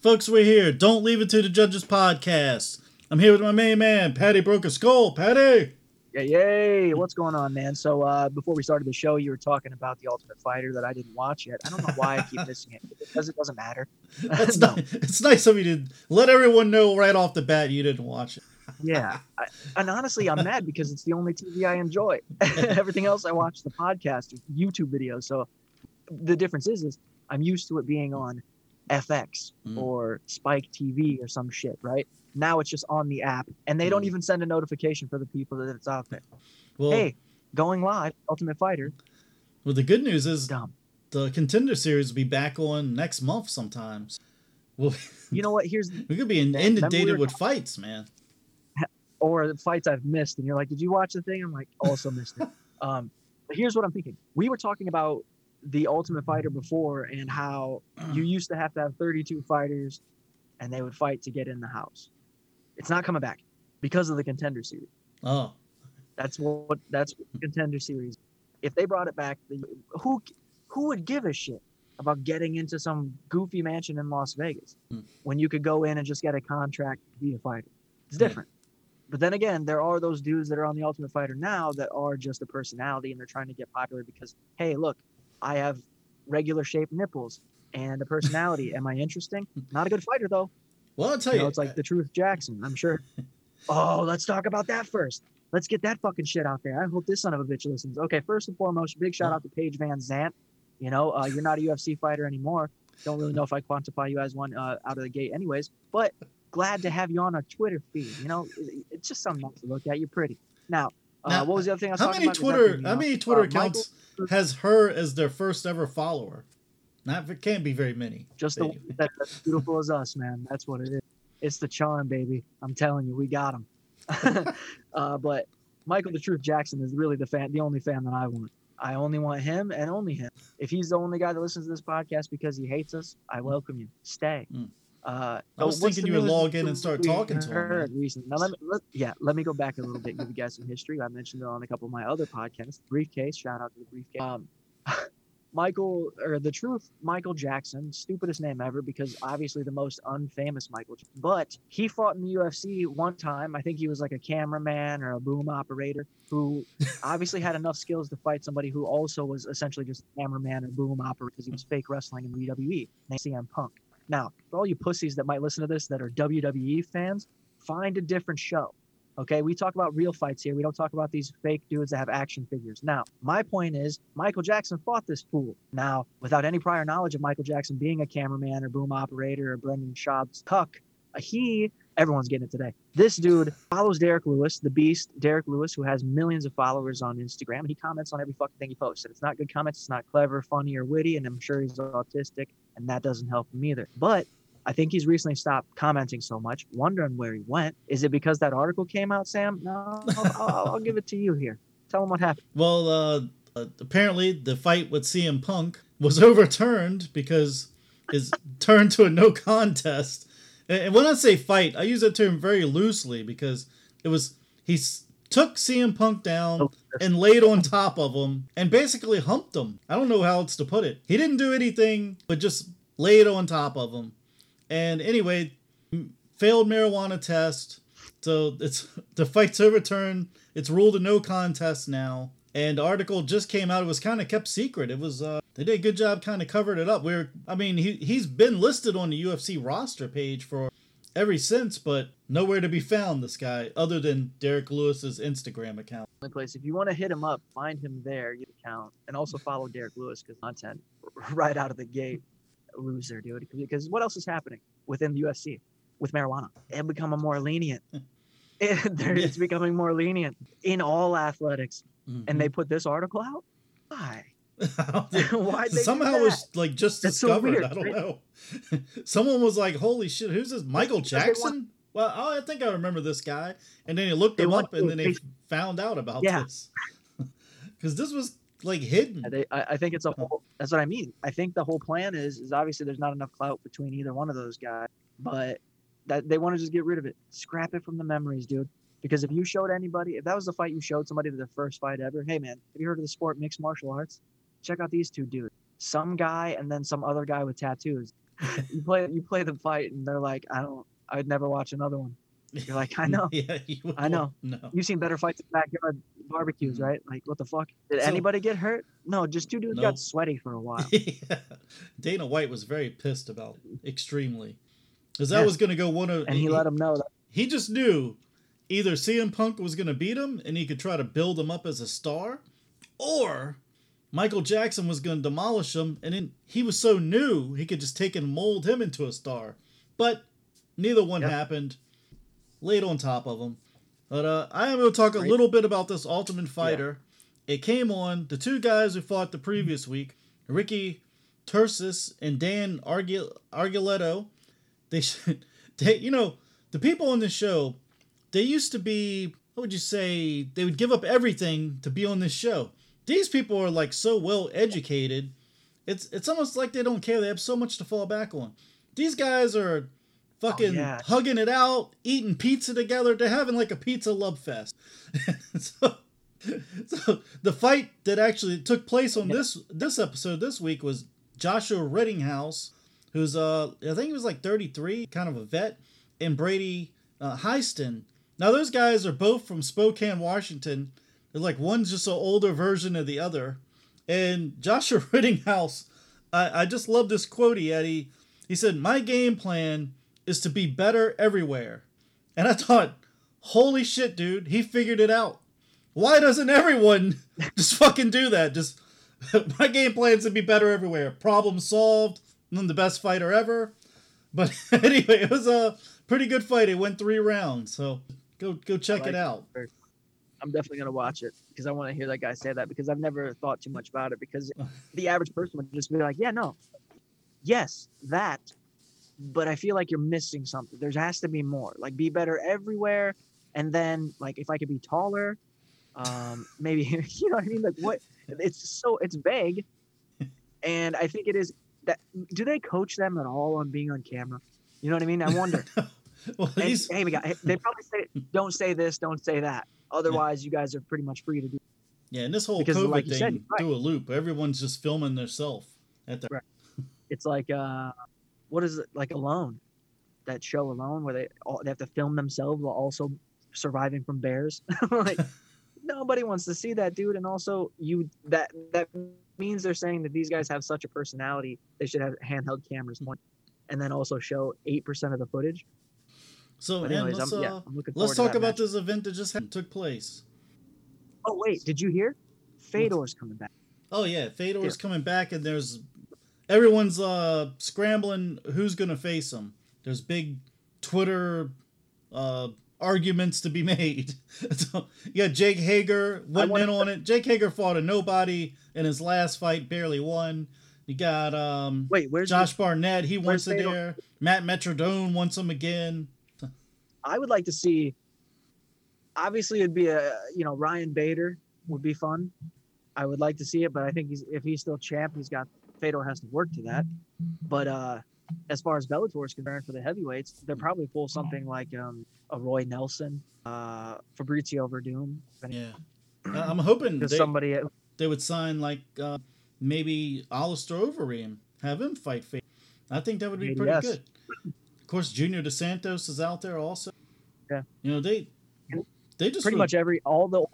Folks, we're here. Don't leave it to the judges podcast. I'm here with my main man, Patty Broke a Skull. Patty! Yeah, yay! What's going on, man? So uh, before we started the show, you were talking about the Ultimate Fighter that I didn't watch yet. I don't know why I keep missing it because it doesn't matter. It's, no, it's nice of you to let everyone know right off the bat you didn't watch it. yeah, I, and honestly, I'm mad because it's the only TV I enjoy. Everything else I watch the podcast or YouTube videos. So the difference is, is I'm used to it being on FX Mm. or Spike TV or some shit, right? Now it's just on the app, and they don't Mm. even send a notification for the people that it's out there. Well, hey, going live, Ultimate Fighter, well, the good news is dumb. the contender series will be back on next month sometimes. Well, You know what? Here's we could be we inundated were with fights, man. or the fights I've missed, and you're like, "Did you watch the thing?" I'm like, "Also missed it." Um, but here's what I'm thinking: we were talking about the Ultimate Fighter before, and how you used to have to have 32 fighters, and they would fight to get in the house. It's not coming back because of the Contender Series. Oh, That's what that's what Contender Series. If they brought it back, the, who who would give a shit about getting into some goofy mansion in Las Vegas Hmm. when you could go in and just get a contract to be a fighter? It's Yeah. different. But then again, there are those dudes that are on the Ultimate Fighter now that are just a personality and they're trying to get popular because, hey, look, I have regular shaped nipples and a personality. Am I interesting? Not a good fighter though. well, I'll tell You you. know, it's like the Truth Jackson. I'm sure. Oh, let's talk about that first. Let's get that fucking shit out there. I hope this son of a bitch listens. Okay, first and foremost, big shout out to Paige VanZant. You know, uh, you're not a UFC fighter anymore. Don't really know if I quantify you as one uh, out of the gate, anyways. But glad to have you on our Twitter feed. You know, it's just something nice to look at. You're pretty. Now, uh, what was the other thing I was how many about? Twitter how many Twitter uh, Michael- accounts has her as their first ever follower? Not it can't be very many. Just the Anyway. one that's as beautiful as us, man. That's what it is. It's the charm, baby. I'm telling you, we got him. uh, but Michael the Truth Jackson is really the fan, the only fan that I want. I only want him and only him. If he's the only guy that listens to this podcast because he hates us, I welcome you. Stay. Mm. Uh, I was thinking you would log in and start talking to Recently. Now, let me, let, yeah, let me go back a little bit, give you guys some history. I mentioned it on a couple of my other podcasts. Briefcase, shout out to the briefcase. Um, Michael, or the truth, Michael Jackson, stupidest name ever because obviously the most unfamous Michael. But he fought in the UFC one time. I think he was like a cameraman or a boom operator who obviously had enough skills to fight somebody who also was essentially just a cameraman or boom operator because he was fake wrestling in WWE. Named CM Punk. Now, for all you pussies that might listen to this that are WWE fans, find a different show. Okay, we talk about real fights here. We don't talk about these fake dudes that have action figures. Now, my point is, Michael Jackson fought this fool. Now, without any prior knowledge of Michael Jackson being a cameraman or boom operator or Brendan Schaub's cuck, uh, he, everyone's getting it today. This dude follows Derrick Lewis, the beast, Derrick Lewis, who has millions of followers on Instagram. He comments on every fucking thing he posts. And it's not good comments, it's not clever, funny, or witty, and I'm sure he's autistic, and that doesn't help him either. But I think he's recently stopped commenting so much, wondering where he went. Is it because that article came out, Sam? No, I'll, I'll, I'll give it to you here. Tell him what happened. Well, uh, uh, apparently the fight with CM Punk was overturned because is turned to a no contest. And when I say fight, I use that term very loosely because it was he s- took CM Punk down and laid on top of him and basically humped him. I don't know how else to put it. He didn't do anything but just laid on top of him. And anyway, failed marijuana test. So it's the fight's overturned. It's ruled a no contest now. And the article just came out. It was kind of kept secret. It was uh, they did a good job, kind of covered it up. We're I mean he he's been listed on the UFC roster page for ever since, but nowhere to be found. This guy, other than Derrick Lewis's Instagram account. Place. If you want to hit him up, find him there, get account, and also follow Derrick Lewis because content right out of the gate, loser, dude. Because what else is happening within the UFC with marijuana? It becoming more lenient. It- it's becoming more lenient in all athletics, and they mm-hmm. put this article out. Why? Why they somehow it was like just That's so discovered. weird, I don't know. Someone was like, "Holy shit, who's this? Michael Because they want- Jackson?" Well, I think I remember this guy, and then he looked They him up, and then they found out about Yeah. this because this was like hidden. I, thi- I I think it's a whole. That's what I mean. I think the whole plan is is obviously there's not enough clout between either one of those guys, but that they want to just get rid of it, scrap it from the memories, dude. Because if you showed anybody, if that was the fight you showed somebody their first fight ever, hey man, have you heard of the sport mixed martial arts? Check out these two dudes. Some guy and then some other guy with tattoos. you play you play the fight and they're like, I don't, I'd never watch another one. You're like, I know. yeah, you I know. No. You've seen better fights in backyard barbecues, Mhm. right? Like, what the fuck? Did So- anybody get hurt? No, just two dudes No. got sweaty for a while. yeah. Dana White was very pissed about it, extremely because that Yeah. was going to go one of And he let him know that he just knew either CM Punk was going to beat him and he could try to build him up as a star, or Michael Jackson was going to demolish him, and then he was so new he could just take and mold him into a star. But neither one Yep. happened. Laid on top of him. But uh, I am going to talk a little bit about this Ultimate Fighter. It came on the two guys who fought the previous week, Ricky Turcios and Dan Arguletto. They should, they, you know, the people on this show, they used to be, what would you say, they would give up everything to be on this show. These people are like so well educated. It's it's almost like they don't care. They have so much to fall back on. These guys are fucking yeah. hugging it out, eating pizza together. They're having like a pizza love fest. so, so the fight that actually took place on this this episode this week was Joshua Rettinghouse, who's uh I think he was like 33, kind of a vet, and Brady uh, Hiestand. Now those guys are both from Spokane, Washington. They're like one's just an older version of the other. And Joshua Rettinghouse, I, I just love this quote he had. He, he said, My game plan is to be better everywhere. And I thought, holy shit, dude, he figured it out. Why doesn't everyone just fucking do that? Just my game plan is to be better everywhere. Problem solved. I'm the best fighter ever. But anyway, it was a pretty good fight. It went three rounds. So go go check like it it. out. I'm definitely gonna watch it because I want to hear that guy say that because I've never thought too much about it because the average person would just be like, yeah, no, yes, that, but I feel like you're missing something. There has to be more. Like, be better everywhere, and then like if I could be taller, um, maybe you know what I mean. Like, what? It's so it's vague, and I think it is that. Do they coach them at all on being on camera? You know what I mean? I wonder. well, And, hey, we got. They probably say, "Don't say this, don't say that." Otherwise, you guys are pretty much free to do. yeah, and this whole because COVID like thing said, right. through a loop. Everyone's just filming themselves at their Right. It's like, uh, what is it? Like Alone, that show Alone, where they all, they have to film themselves while also surviving from bears. like nobody wants to see that, dude. And also, you that that means they're saying that these guys have such a personality. They should have handheld cameras, point, and then also show eight percent of the footage. So, anyways, let's, I'm, yeah, uh, I'm let's talk to about match. this event that just happened, took place. Oh wait, did you hear? Fedor's coming back. Oh yeah, Fedor's Yeah. coming back, and there's everyone's uh scrambling who's gonna face him. There's big Twitter uh arguments to be made. so, yeah, Jake Hager went in on it. Jake Hager fought a nobody in his last fight, barely won. You got um Wait, where's Josh Barnett, he wants it there. Matt Mitrione wants him again. I would like to see. Obviously, it'd be a you know Ryan Bader would be fun. I would like to see it, but I think he's if he's still champ, he's got Fedor has to work to that. But uh as far as Bellator is concerned for the heavyweights, they're probably pull something like um, a Roy Nelson, uh, Fabricio Werdum, Yeah. I'm hoping they, somebody they would sign like uh, maybe Alistair Overeem, have him fight Fedor. I think that would be pretty yes. good. Of course, Junior Dos Santos is out there also. Yeah. You know they they just pretty were- much every all the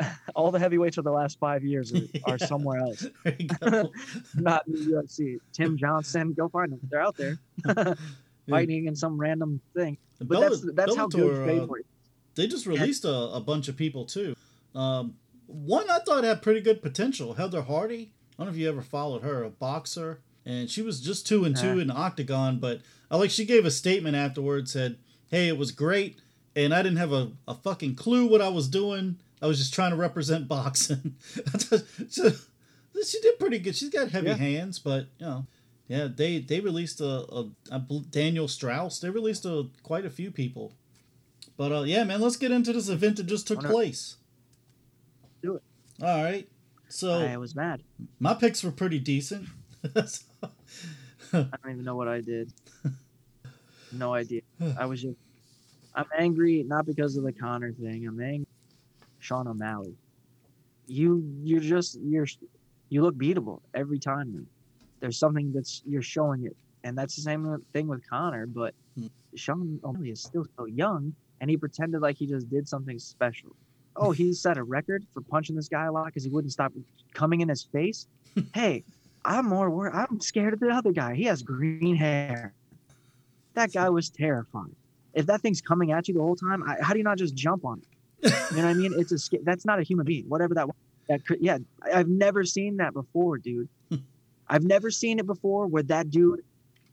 all the heavyweights of the last five years are, are Yeah. somewhere else, There you go. not in the UFC. Tim Johnson, go find them. They're out there fighting in some random thing. But Bella- that's that's how good Bellator, uh, they just released a, a bunch of people too. Um, one I thought had pretty good potential. Heather Hardy. I don't know if you ever followed her, a boxer, and she was just two and two Nah. in the octagon. But I like she gave a statement afterwards, said, "Hey, it was great, and I didn't have a, a fucking clue what I was doing. I was just trying to represent boxing." so, she did pretty good. She's got heavy Yeah. hands, but you know, Yeah, they they released a, a, a Daniel Strauss. They released a quite a few people. But uh, yeah, man, let's get into this event that just took place. Do it. All right. So I was mad. my picks were pretty decent. I don't even know what I did. No idea. I was just. I'm angry not because of the Conor thing. I'm angry. Sean O'Malley. You you're just you're you look beatable every time. Man. There's something that's you're showing it, and that's the same thing with Conor. But Hmm. Sean O'Malley is still so young, and he pretended like he just did something special. Oh, he set a record for punching this guy a lot because he wouldn't stop coming in his face. hey, I'm more worried. I'm scared of the other guy. He has green hair. That guy was terrifying. If that thing's coming at you the whole time, I, how do you not just jump on it? You know what I mean? It's a that's not a human being. Whatever that was. That could, yeah, I've never seen that before, dude. Hmm. I've never seen it before where that dude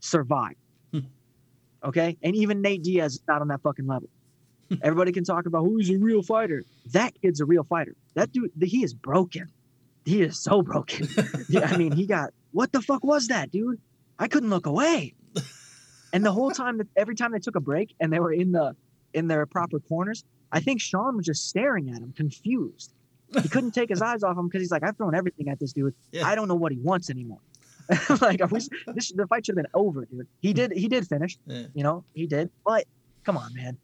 survived. Hmm. Okay, and even Nate Diaz is not on that fucking level. Hmm. Everybody can talk about oh, who's a real fighter. That kid's a real fighter. That dude, he is broken. He is so broken. yeah, I mean, he got what the fuck was that, dude? I couldn't look away. And the whole time, that every time they took a break and they were in the in their proper corners, I think Sean was just staring at him, confused. He couldn't take his eyes off him because he's like, I've thrown everything at this dude. Yeah. I don't know what he wants anymore. like, are we, this the fight should have been over, dude. He did he did finish, Yeah. you know, he did. But come on, man.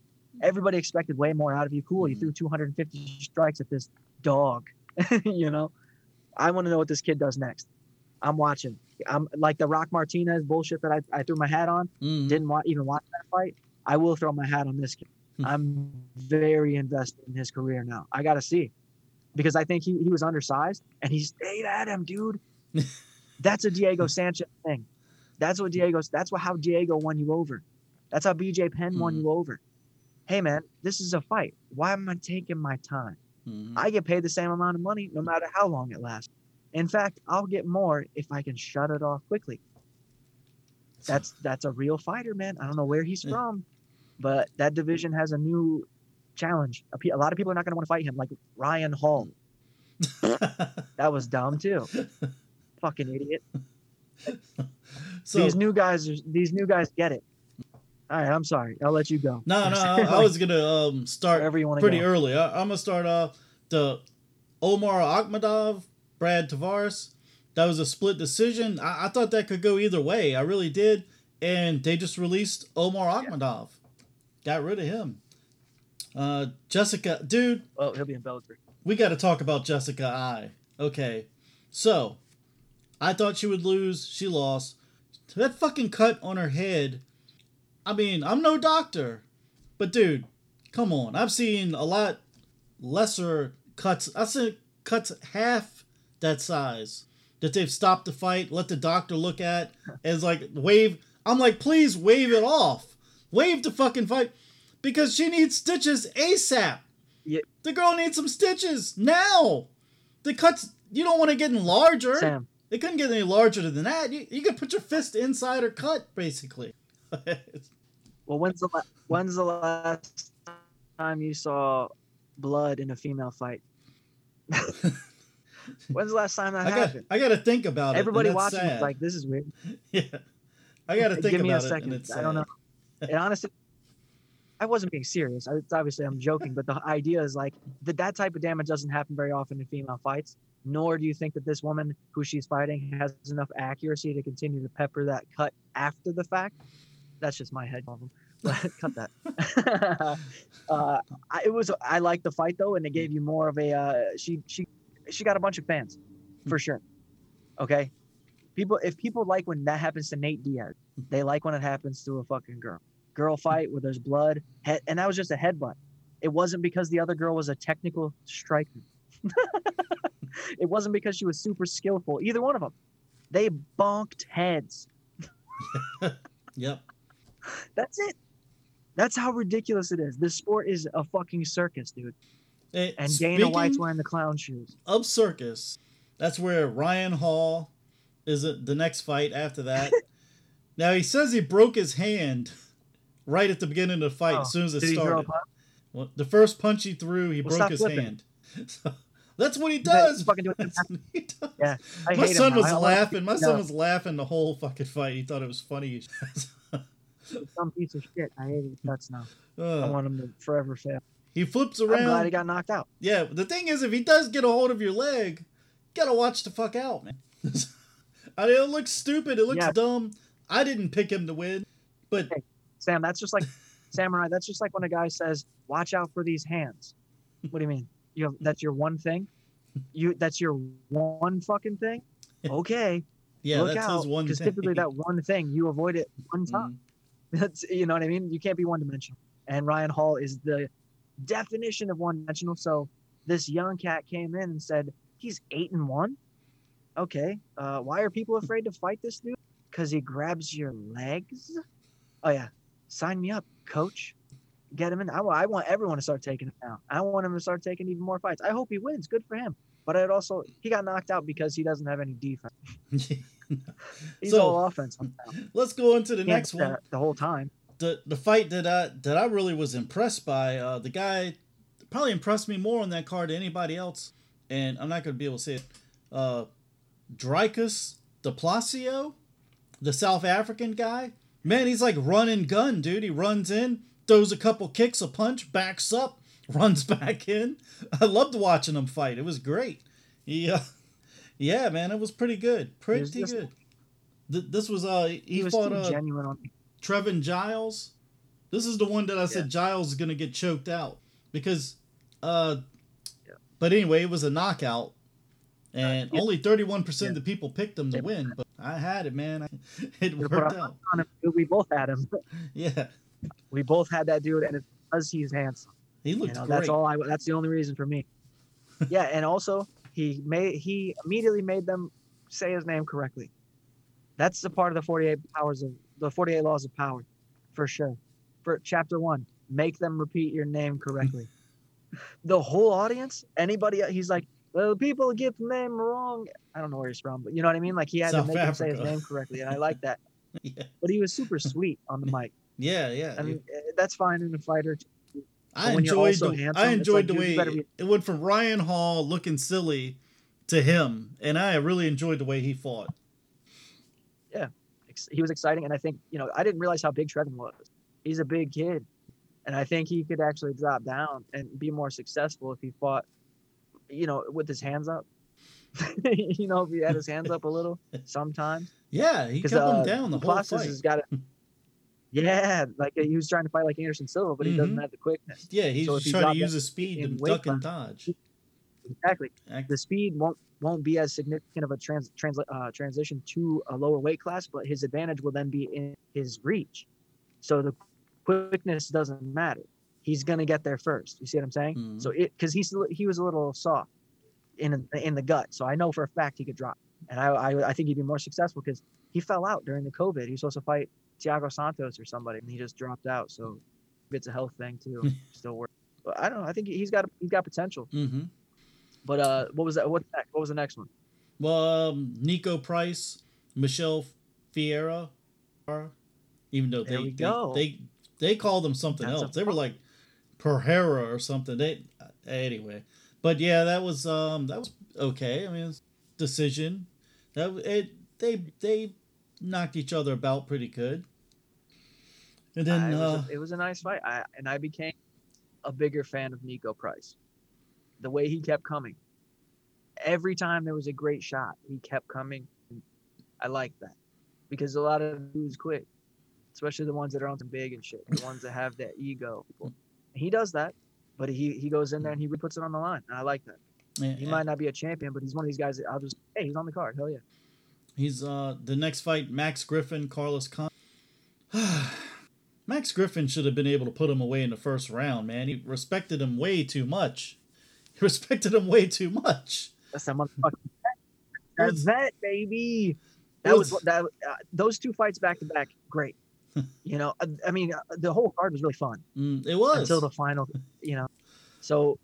Everybody expected way more out of you. Cool, you Mhm. threw 250 strikes at this dog. you know, I want to know what this kid does next. I'm watching. I'm like the Rock Martinez bullshit that I, I threw my hat on. Mhm. Didn't wa- even watch that fight. I will throw my hat on this kid. Hmm. I'm very invested in his career now. I got to see because I think he, he was undersized and he stayed at him, dude. That's a Diego Sanchez thing. That's what Diego's. That's what how Diego won you over. That's how BJ Penn won Mhm. you over. Hey man, this is a fight. Why am I taking my time? Mhm. I get paid the same amount of money no matter how long it lasts. In fact, I'll get more if I can shut it off quickly. That's that's a real fighter, man. I don't know where he's from, but that division has a new challenge. A, a lot of people are not going to want to fight him, like Ryan Hall. That was dumb too. Fucking idiot. so these new guys, these new guys get it. All right, I'm sorry. I'll let you go. no, no, I, I was gonna um start wherever you want to pretty go. early. I, I'm gonna start off the Omar Akhmedov, Brad Tavares. That was a split decision. I, I thought that could go either way. I really did. And they just released Omar Akhmedov. Got rid of him. Uh, Jessica, dude, Oh, he'll be in Bellator. we got to talk about Jessica Eye. Okay, so I thought she would lose. She lost. That fucking cut on her head. I mean, I'm no doctor, but dude, come on. I've seen a lot lesser cuts. I've seen cuts half that size that they've stopped the fight, let the doctor look at, as like wave. I'm like, please wave it off. Wave the fucking fight because she needs stitches ASAP. Yeah. The girl needs some stitches now. The cuts, you don't want to get larger. Sam, It couldn't get any larger than that. You, you could put your fist inside her cut, basically. well, when's the la- when's the last time you saw blood in a female fight? when's the last time that I got, happened? I got to think about it. Everybody watching sad. is like, "This is weird." yeah, I got to think Give me a about it. second. I don't know. And honestly, I wasn't being serious. I, obviously, I'm joking, but the idea is like that that type of damage doesn't happen very often in female fights. Nor do you think that this woman who she's fighting has enough accuracy to continue to pepper that cut after the fact. That's just my head problem. Cut that. uh, I, it was. I liked the fight though, and it gave you more of a. Uh, she she she got a bunch of fans, for sure. Okay, people. If people like when that happens to Nate Diaz, they like when it happens to a fucking girl. Girl fight where there's blood, head, and that was just a headbutt. It wasn't because the other girl was a technical striker. it wasn't because she was super skillful. Either one of them. They bonked heads. Yep. That's it. That's how ridiculous it is. This sport is a fucking circus, dude. Hey, And Dana White's wearing the clown shoes. of circus, that's where Ryan Hall is the next fight after that. now he says he broke his hand right at the beginning of the fight Oh, as soon as it Did he throw a started. Well, the first punch he threw, he Well, broke his flipping. hand. So, That's what he does. fucking what he does. Yeah, I My son was I laughing. My son was laughing the whole fucking fight. He thought it was funny. some piece of shit. I hate his guts now. I Uh, want him to forever fail. he flips around. I'm glad he got knocked out. Yeah, the thing is, if he does get a hold of your leg, you gotta watch the fuck out, man. I mean, it looks stupid. It looks Yeah. dumb. I didn't pick him to win, but Sam, that's just like samurai. That's just like when a guy says, "Watch out for these hands." What do you mean? You have that's your one thing. You that's your one fucking thing. Okay, yeah, look that's out, his one because typically that one thing you avoid it one time. Mm. That's you know what I mean. You can't be one dimensional. And Ryan Hall is the definition of one dimensional. So this young cat came in and said he's eight and one. Okay, uh, why are people afraid to fight this dude? Because he grabs your legs. Oh yeah, sign me up, coach. Get him in. I, I want everyone to start taking him now. I want him to start taking even more fights. I hope he wins. Good for him. But I'd also he got knocked out because he doesn't have any defense. He's So- all offense now. Let's go into the next one. the whole time. the the fight that I that I really was impressed by. Uh, the guy probably impressed me more on that card than anybody else, and I'm not gonna be able to say it. Uh, Dricus Du Plessis, the South African guy. Man, he's like run and gun, dude. He runs in, throws a couple kicks, a punch, backs up, runs back in. I loved watching him fight. It was great. He, uh, yeah, man, it was pretty good. Pretty just- good. Th- this was uh he, He, was fought uh, genuine Trevin Giles. This is the one that I said Yeah. Giles is gonna get choked out because, uh, Yeah. but anyway, it was a knockout, and yeah. only thirty one percent Yeah. of the people picked him to Yeah. win. But I had it, man. It worked out. him. We both had him. Yeah, We both had that dude, and it's because he's handsome. he You looked know, great. that's all I. That's the only reason for me. yeah, and also he made he immediately made them say his name correctly. That's the part of the forty eight powers of the forty eight laws of power, for sure. For chapter one, make them repeat your name correctly. the whole audience, anybody, he's like, well, people get the name wrong. I don't know where he's from, but you know what I mean. Like he had South to make him say his name correctly, and I like that. yeah, But he was super sweet on the mic. yeah, yeah. I mean, eh, that's fine in a fighter. I but when you're enjoyed the handsome, I enjoyed like, the way be- it went from Ryan Hall looking silly to him, and I really enjoyed the way he fought. Yeah, he was exciting, and I think you know I didn't realize how big Trevin was. He's a big kid, and I think he could actually drop down and be more successful if he fought, you know, with his hands up. you know, if he had his hands up a little sometimes. Yeah, he kept uh, him down the whole fight. has got it. Yeah, like he was trying to fight like Anderson Silva, but he doesn't Mhm. have the quickness. Yeah, he's So trying to use his speed to duck and dodge. Exactly. Ac- the speed won't won't be as significant of a trans, trans uh, transition to a lower weight class, but his advantage will then be in his reach. So the quickness doesn't matter. He's gonna get there first. You see what I'm saying? Mhm. So it because he's he was a little soft in in the gut. So I know for a fact he could drop, and I I, I think he'd be more successful because he fell out during the COVID. He was supposed to fight Thiago Santos or somebody, and he just dropped out. So it's a health thing too. Still work. But I don't know. I think he's got he's got potential. Mhm. But uh, what was that? What? What was the next one? Well, um, Niko Price, Michelle Fiera, even though they they, they they called them something That's else. They were like Perhera or something. They anyway, but yeah, that was um that was okay. I mean, decision that it they they knocked each other about pretty good. And Uh, then it, was uh, a, it was a nice fight, I, and I became a bigger fan of Niko Price. The way he kept coming, every time there was a great shot, he kept coming. I like that because a lot of dudes quit, especially the ones that are on some big and shit, the ones that have that ego. He does that, but he he goes in there and he really puts it on the line. And I like that. yeah, He might not be a champion, but he's one of these guys that I'll just hey, he's on the card. Hell yeah. He's uh the next fight, Max Griffin, Carlos Con. Max Griffin should have been able to put him away in the first round, man. He respected him way too much. He respected him way too much. That's that motherfucking that vet, baby. That was, was- that. Uh, those two fights back to back, great. You know, I, I mean, uh, the whole card was really fun Mm, it was. until the final. You know, so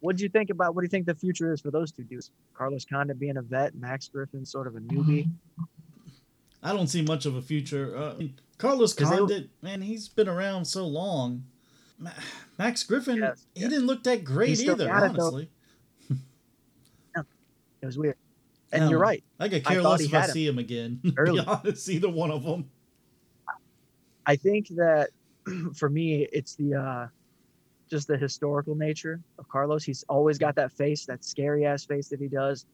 what do you think about? What do you think the future is for those two dudes? Carlos Condit being a vet, Max Griffin sort of a newbie. I don't see much of a future. Uh, Carlos they- Condit, man, he's been around so long. Max Griffin, Yes, he yes. didn't look that great either, got it, honestly. It was weird. And Um, you're right. I could care less if I him see him again. early. be honest, either one of them. I think that for me, it's the uh, just the historical nature of Carlos. He's always got that face, that scary ass face that he does.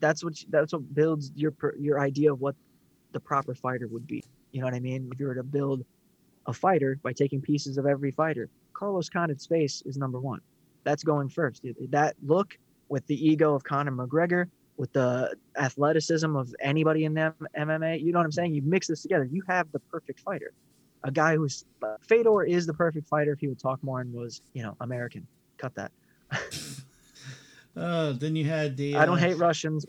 That's what that's what builds your your idea of what the proper fighter would be. You know what I mean? If you were to build a fighter by taking pieces of every fighter, Carlos Condit's face is number one. That's going first. That look with the ego of Conor McGregor, with the athleticism of anybody in them MMA. You know what I'm saying? You mix this together, you have the perfect fighter. A guy who's Fedor is the perfect fighter if he would talk more and was, you know, American. Cut that. Uh, then you had the. I don't uh, hate Russians.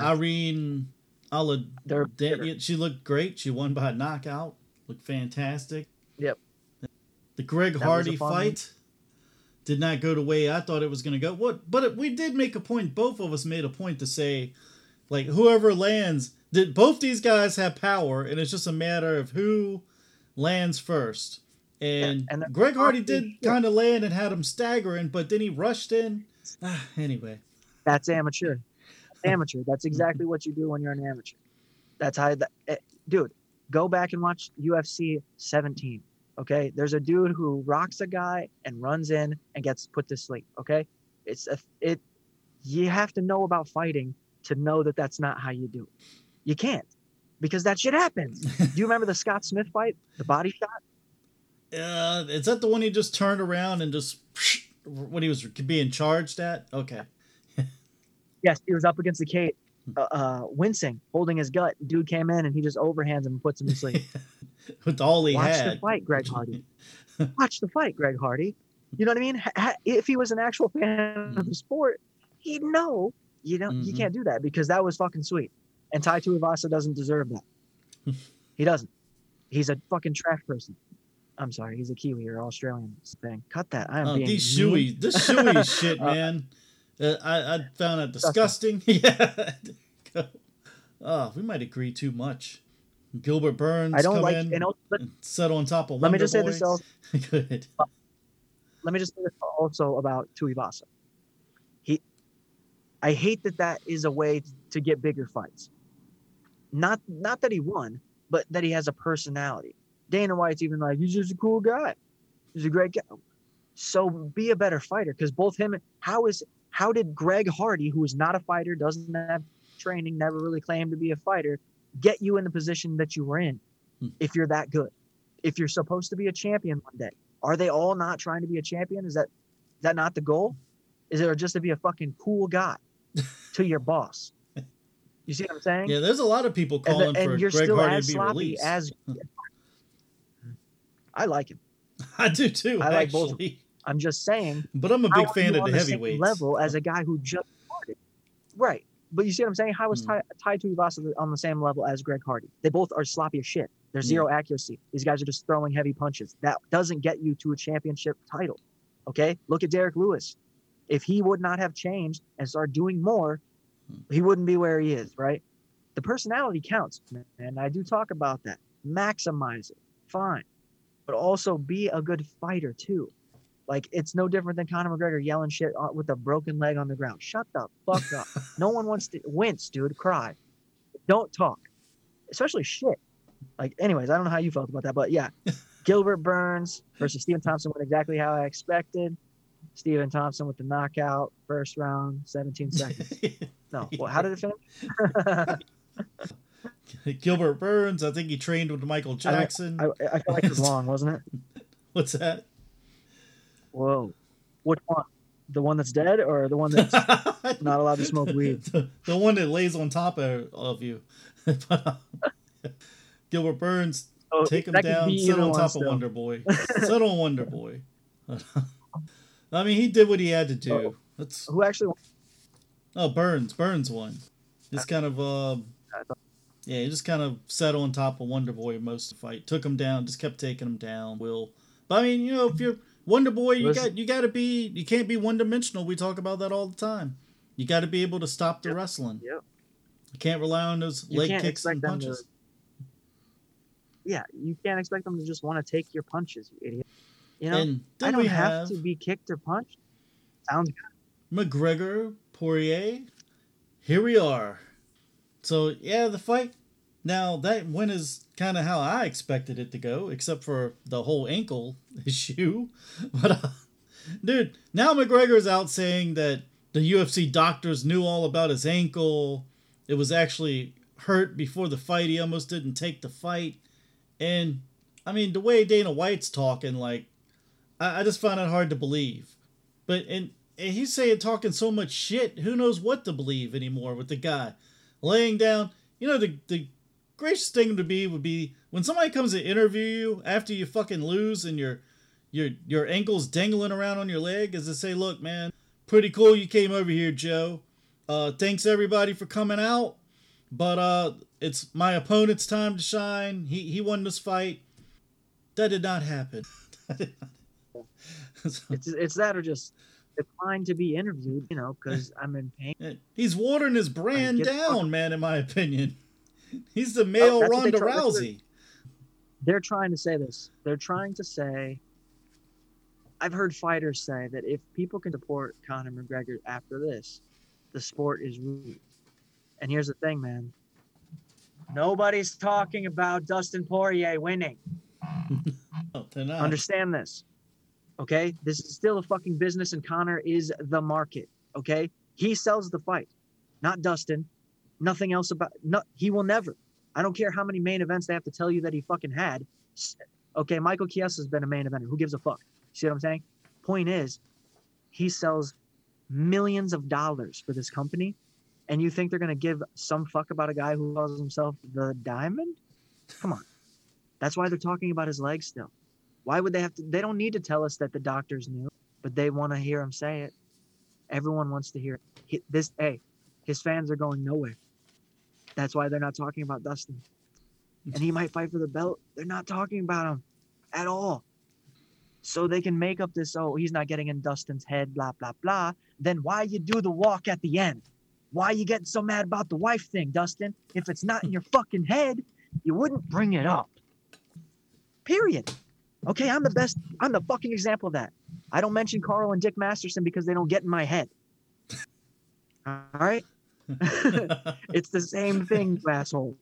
Irene Ala. They're She looked great. She won by knockout. Looked fantastic. Yep. The Greg That Hardy fun one. fight did not go the way I thought it was going to go. What? But it, we did make a point. Both of us made a point to say, like, whoever lands. Did both these guys have power, and it's just a matter of who lands first. And, and Greg Hardy did kind of land and had him staggering, but then he rushed in. Ah, anyway, That's amateur. amateur. That's exactly what you do when you're an amateur. That's how, that, eh, dude. Go back and watch UFC 17. Okay, there's a dude who rocks a guy and runs in and gets put to sleep. Okay, it's a, it. You have to know about fighting to know that that's not how you do it. You can't because that shit happens. do you remember the Scott Smith fight, the body shot? Uh, is that the one he just turned around and just when he was being charged at? Okay. Yes, he was up against the cage, uh, uh, wincing, holding his gut. Dude came in and he just overhands him and puts him to sleep. With all he Watch the fight, Greg Hardy. Watch the fight, Greg Hardy. You know what I mean? If he was an actual fan of the sport, he'd know. You know, you Mhm. can't do that because that was fucking sweet. And Tai Tuivasa doesn't deserve that. he doesn't. He's a fucking trash person. I'm sorry, he's a Kiwi or Australian thing. Cut that. I am Oh, being these mean. shoey, this shoey shit, Uh, man. Uh, I, I found it disgusting. yeah. oh, we might agree too much. Gilbert Burns I don't come like. in And let, and set on top of let me Wonder just say this. Also, Good. let me just say this also about Tuivasa. He, I hate that that is a way to get bigger fights. Not not that he won, but that he has a personality. Dana White's even like he's just a cool guy. He's a great guy. So be a better fighter because both him. How is how did Greg Hardy, who is not a fighter, doesn't have training, never really claimed to be a fighter, get you in the position that you were in? Hmm. If you're that good, if you're supposed to be a champion one day, are they all not trying to be a champion? Is that is that not the goal? Is it just to be a fucking cool guy to your boss? You see what I'm saying? Yeah, there's a lot of people and, the- calling and for you're Greg still Hardy as to be sloppy released. as. I like him. I do too, I like both. actually. I'm just saying. But I'm a big fan of the same heavyweights. level as a guy who just started. Right. But you see what I'm saying? How is Hmm. Ty, Ty Tuivasa on the same level as Greg Hardy? They both are sloppy as shit. There's zero accuracy. These guys are just throwing heavy punches. That doesn't get you to a championship title. Okay? Look at Derrick Lewis. If he would not have changed and started doing more, Hmm. He wouldn't be where he is, right? The personality counts, and I do talk about that. Maximize it. Fine. But also be a good fighter too. Like it's no different than Conor McGregor yelling shit with a broken leg on the ground. Shut the fuck up. no one wants to wince, dude. Cry. Don't talk. Especially shit. Like, anyways, I don't know how you felt about that, but yeah, Gilbert Burns versus Stephen Thompson went exactly how I expected. Stephen Thompson with the knockout, first round, 17 seconds. No, well, how did it finish? Gilbert Burns, I think he trained with Michael Jackson. I, I felt like it was long, wasn't it? What's that? Whoa. Which one? The one that's dead or the one that's not allowed to smoke weed? the, the one that lays on top of, of you. Gilbert Burns, Oh, take him down, sit on top of. Wonder Boy. sit on Wonder Boy. I mean, he did what he had to do. Oh. That's Who actually won? Oh Burns. Burns won. Just kind of uh, yeah, he just kind of sat on top of Wonder Boy most of the fight. Took him down. Just kept taking him down. Will, but I mean, you know, if you're Wonder Boy, you Listen- got you got to be. You can't be one dimensional. We talk about that all the time. You got to be able to stop the Yep. wrestling. Yep. You can't rely on those You leg kicks and them to- punches. Yeah, you can't expect them to just want to take your punches, you idiot. You know, and I don't have, have to be kicked or punched. Sounds good. McGregor Poirier. here we are. So yeah, the fight. Now that went is kind of how I expected it to go, except for the whole ankle issue. But uh, dude, now McGregor's out saying that the UFC doctors knew all about his ankle. It was actually hurt before the fight. He almost didn't take the fight. And I mean, the way Dana White's talking, like, I, I just find it hard to believe. But and, and he's saying talking so much shit, who knows what to believe anymore with the guy laying down. You know, the the gracious thing to be would be when somebody comes to interview you after you fucking lose and your your your ankles dangling around on your leg, is to say, look, man, pretty cool you came over here, Joe. Uh, thanks everybody for coming out. But uh, it's my opponent's time to shine. He he won this fight. That did not happen. it's it's that or just decline to be interviewed, you know, because I'm in pain. He's watering his brand down, man. In my opinion, he's the oh, male oh, Ronda try, Rousey. They're trying to say this. They're trying to say. I've heard fighters say that if people can support Conor McGregor after this, the sport is ruined. And here's the thing, man. Nobody's talking about Dustin Poirier winning. oh, Understand this. Okay? This is still a fucking business, and Conor is the market. Okay? He sells the fight, not Dustin. Nothing else about no he will never. I don't care how many main events they have to tell you that he fucking had. Okay, Michael Chiesa has been a main eventer. Who gives a fuck? See what I'm saying? Point is, he sells millions of dollars for this company and you think they're going to give some fuck about a guy who calls himself the diamond? Come on. That's why they're talking about his legs still. Why would they have to? They don't need to tell us that the doctors knew, but they want to hear him say it. Everyone wants to hear it. this. Hey, his fans are going nowhere. That's why they're not talking about Dustin. And he might fight for the belt. They're not talking about him at all. So they can make up this, oh, he's not getting in Dustin's head, blah, blah, blah. Then why you do the walk at the end? Why you getting so mad about the wife thing, Dustin? If it's not in your fucking head, you wouldn't bring it up. Period. Okay, I'm the best. I'm the fucking example of that. I don't mention Carl and Dick Masterson because they don't get in my head. All right? it's the same thing, asshole.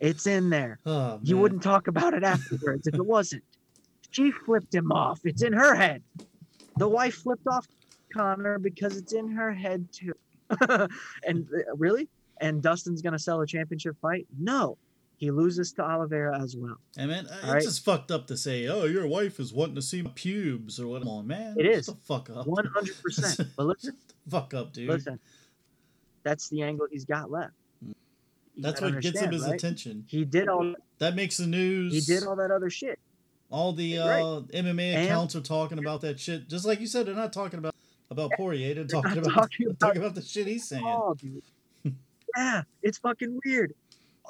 It's in there. Oh, you wouldn't talk about it afterwards if it wasn't. She flipped him off. It's in her head. The wife flipped off Conor because it's in her head too. and uh, really? And Dustin's going to sell a championship fight? No. He loses to Oliveira as well. Hey man, it's right? just fucked up to say, "Oh, your wife is wanting to see my pubes" or what? On, man. It is the fuck up. One hundred percent. But listen, fuck up, dude. Listen, that's the angle he's got left. You that's what gets him his right? attention. He did all that makes the news. He did all that other shit. All the uh, right. MMA accounts are talking about that shit. Just like you said, they're not talking about about Poirier and talking about, talking about, talking about the shit he's saying. Oh, dude. yeah, it's fucking weird.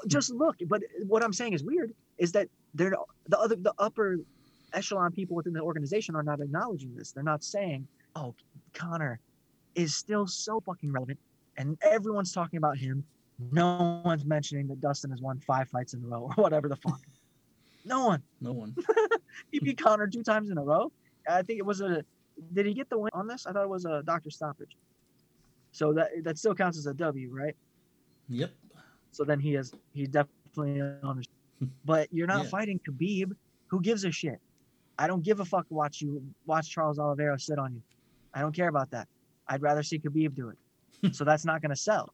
Just look, but what I'm saying is weird is that they're the other the upper echelon people within the organization are not acknowledging this. They're not saying, "Oh, Conor is still so fucking relevant," and everyone's talking about him. No one's mentioning that Dustin has won five fights in a row or whatever the fuck. no one. No one. he beat Conor two times in a row. I think it was a did he get the win on this? I thought it was a doctor stoppage. So that that still counts as a W, right? Yep. So then he is he's definitely on. The, but you're not yeah. fighting Khabib. Who gives a shit? I don't give a fuck. Watch you watch Charles Oliveira sit on you. I don't care about that. I'd rather see Khabib do it. so that's not going to sell.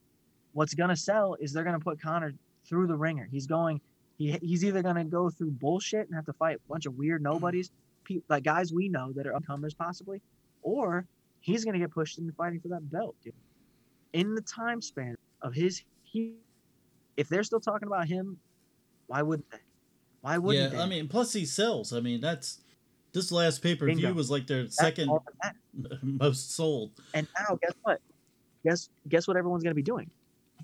What's going to sell is they're going to put Conor through the ringer. He's going. He, he's either going to go through bullshit and have to fight a bunch of weird nobodies, pe- like guys we know that are upcomers possibly, or he's going to get pushed into fighting for that belt. Dude. In the time span of his, he, if they're still talking about him, why wouldn't they? Why wouldn't yeah, they? I mean, plus he sells. I mean, that's this last pay per view was like their that's second most sold. And now, guess what? Guess guess what everyone's going to be doing?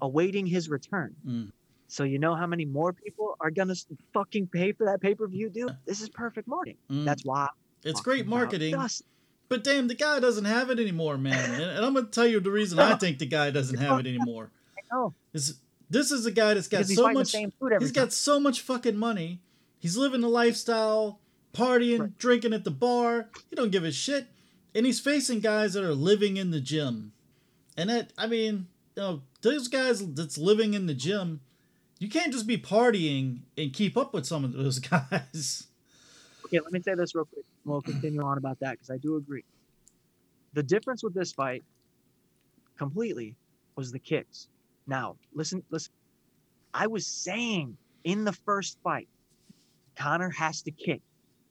Awaiting his return. Mm. So you know how many more people are gonna fucking pay for that pay per view, dude? This is perfect marketing. Mm. That's why. It's great marketing. But damn, the guy doesn't have it anymore, man. and, I'm gonna tell you the reason I think the guy doesn't have it anymore. I know. This is a guy that's got so much. He's time. got so much fucking money. He's living the lifestyle, partying, right. drinking at the bar. He don't give a shit, and he's facing guys that are living in the gym. And that, I mean, you know, those guys that's living in the gym, you can't just be partying and keep up with some of those guys. Okay, let me say this real quick. We'll continue on about that because I do agree. The difference with this fight completely was the kicks. Now, listen, listen. I was saying in the first fight, Conor has to kick.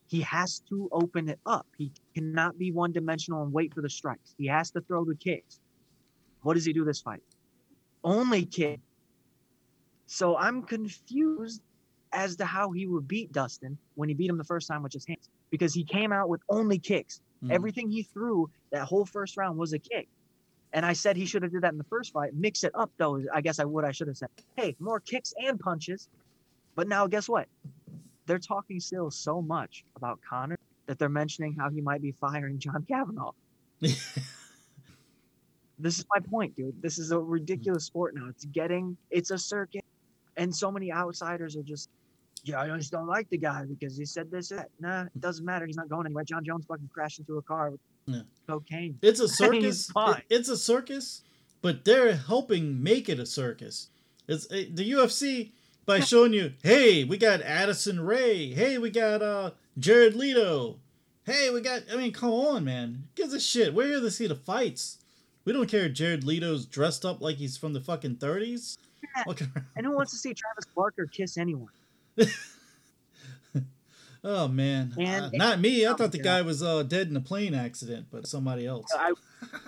He has to open it up. He cannot be one dimensional and wait for the strikes. He has to throw the kicks. What does he do this fight? Only kick. So I'm confused as to how he would beat Dustin when he beat him the first time with his hands because he came out with only kicks. Mm. Everything he threw that whole first round was a kick. And I said he should have did that in the first fight. Mix it up though. I guess I would. I should have said, hey, more kicks and punches. But now guess what? They're talking still so much about Conor that they're mentioning how he might be firing John Kavanagh. This is my point, dude. This is a ridiculous sport now. It's getting, it's a circuit, and so many outsiders are just, yeah, I just don't like the guy because he said this. That. Nah, it doesn't matter. He's not going anywhere. Jon Jones fucking crashed into a car with Yeah. cocaine. It's a circus. It- it's a circus, but they're helping make it a circus. It's it, the UFC by showing you, hey, we got Addison Rae. Hey, we got uh Jared Leto. Hey, we got. I mean, come on, man. Who Gives a shit. We're here to see the fights. We don't care. if Jared Leto's dressed up like he's from the fucking thirties. Yeah. And who wants to see Travis Barker kiss anyone? Oh man, Uh, not me. I thought the guy was uh, dead in a plane accident, but somebody else. I,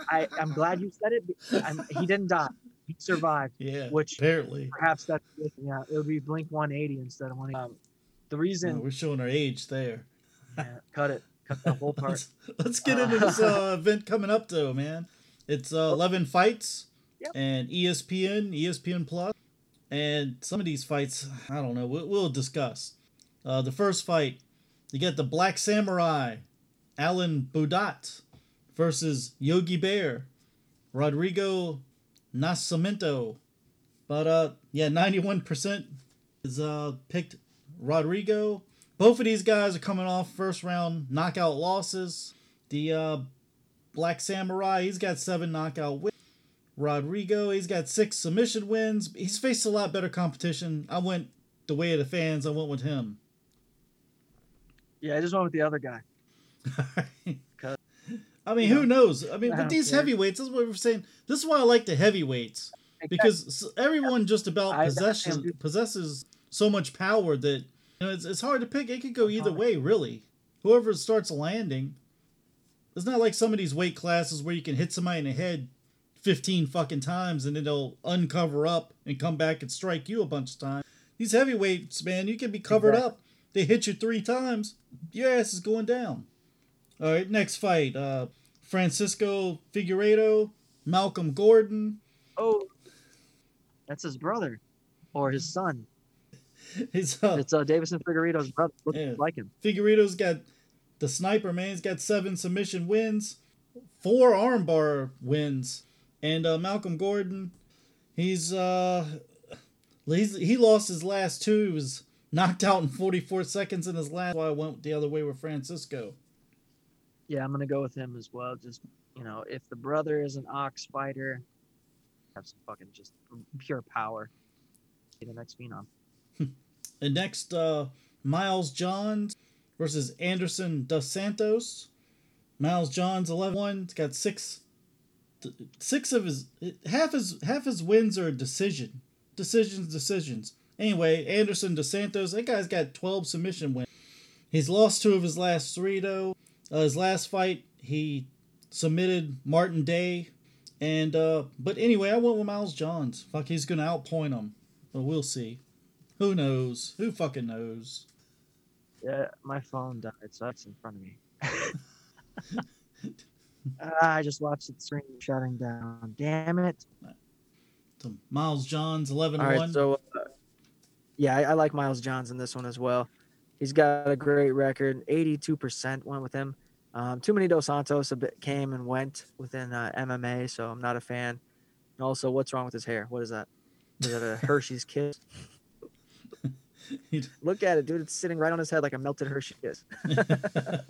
I, I'm glad you said it. I'm, he didn't die. He survived. Yeah, Which- apparently. Perhaps that's yeah. It would be Blink 180 instead of 180. Um, the No, reason, we're showing our age there. yeah, cut it, cut the whole part. Let's, let's get into this uh, event coming up, though, man. It's uh, 11 fights Yep. and ESPN, ESPN Plus, and some of these fights, I don't know. We'll, we'll discuss. Uh, the first fight, you get the Black Samurai, Alan Baudot, versus Yogi Bear, Rodrigo Nascimento. But uh, yeah, 91% is uh picked Rodrigo. Both of these guys are coming off first round knockout losses. The uh, Black Samurai, he's got seven knockout wins. Rodrigo, he's got six submission wins. He's faced a lot better competition. I went the way of the fans. I went with him. Yeah, I just went with the other guy. I mean, who knows? I mean, I with these care. heavyweights, this is what we're saying. This is why I like the heavyweights because everyone just about possesses possesses so much power that you know it's, it's hard to pick. It could go either way, really. Whoever starts landing. It's not like some of these weight classes where you can hit somebody in the head fifteen fucking times and then they'll uncover up and come back and strike you a bunch of times. These heavyweights, man, you can be covered Exactly. up. They hit you three times, your ass is going down. All right, next fight. Uh, Francisco Figueiredo, Malcolm Gordon. Oh, that's his brother, or his son. His uh, It's uh, Deiveson Figueiredo's brother. Looks Yeah. like him. Figueiredo's got the sniper man. He's got seven submission wins, four armbar wins, and uh, Malcolm Gordon, he's uh, he's he lost his last two. He was knocked out in 44 seconds in his last. Why I went the other way with Francisco. Yeah, I'm gonna go with him as well. Just you know, if the brother is an ox fighter, have some fucking just pure power. Be the next phenom. And next, uh, Miles Johns versus Anderson Dos Santos. Miles Johns 11-1. He's got six, six of his half his half his wins are a decision, decisions, decisions. Anyway, Anderson Dos Santos, that guy's got 12 submission wins. He's lost two of his last three though. Uh, his last fight, he submitted Martin Day, and uh, but anyway, I went with Miles Johns. Fuck, he's gonna outpoint him. But we'll see. Who knows? Who fucking knows? Yeah, my phone died, so that's in front of me. Ah, I just watched the screen shutting down. Damn it! So Miles Johns, 11 All 1. so uh, yeah, I, I like Miles Johns in this one as well. He's got a great record. 82% went with him. Um, too many Dos Santos a bit came and went within uh, MMA, so I'm not a fan. And also, what's wrong with his hair? What is that? Is that a Hershey's kiss? Look at it, dude. It's sitting right on his head like a melted Hershey kiss. Did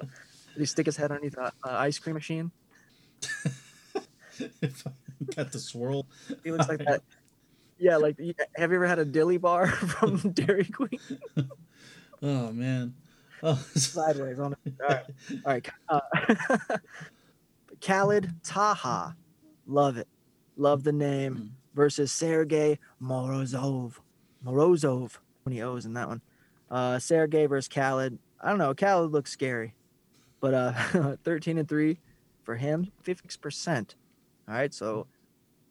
he stick his head underneath a, a ice cream machine? If I got the swirl. He looks like that. Yeah, like have you ever had a dilly bar from Dairy Queen? Oh man. Oh, Sideways on it. All right, all right. Uh, Khalid Taha, love it, love the name. Mm. Versus Sergey Morozov, Morozov. Many O's in that one. Uh, Sergey versus Khalid. I don't know. Khalid looks scary, but uh, 13 and three for him, 56%. All right, so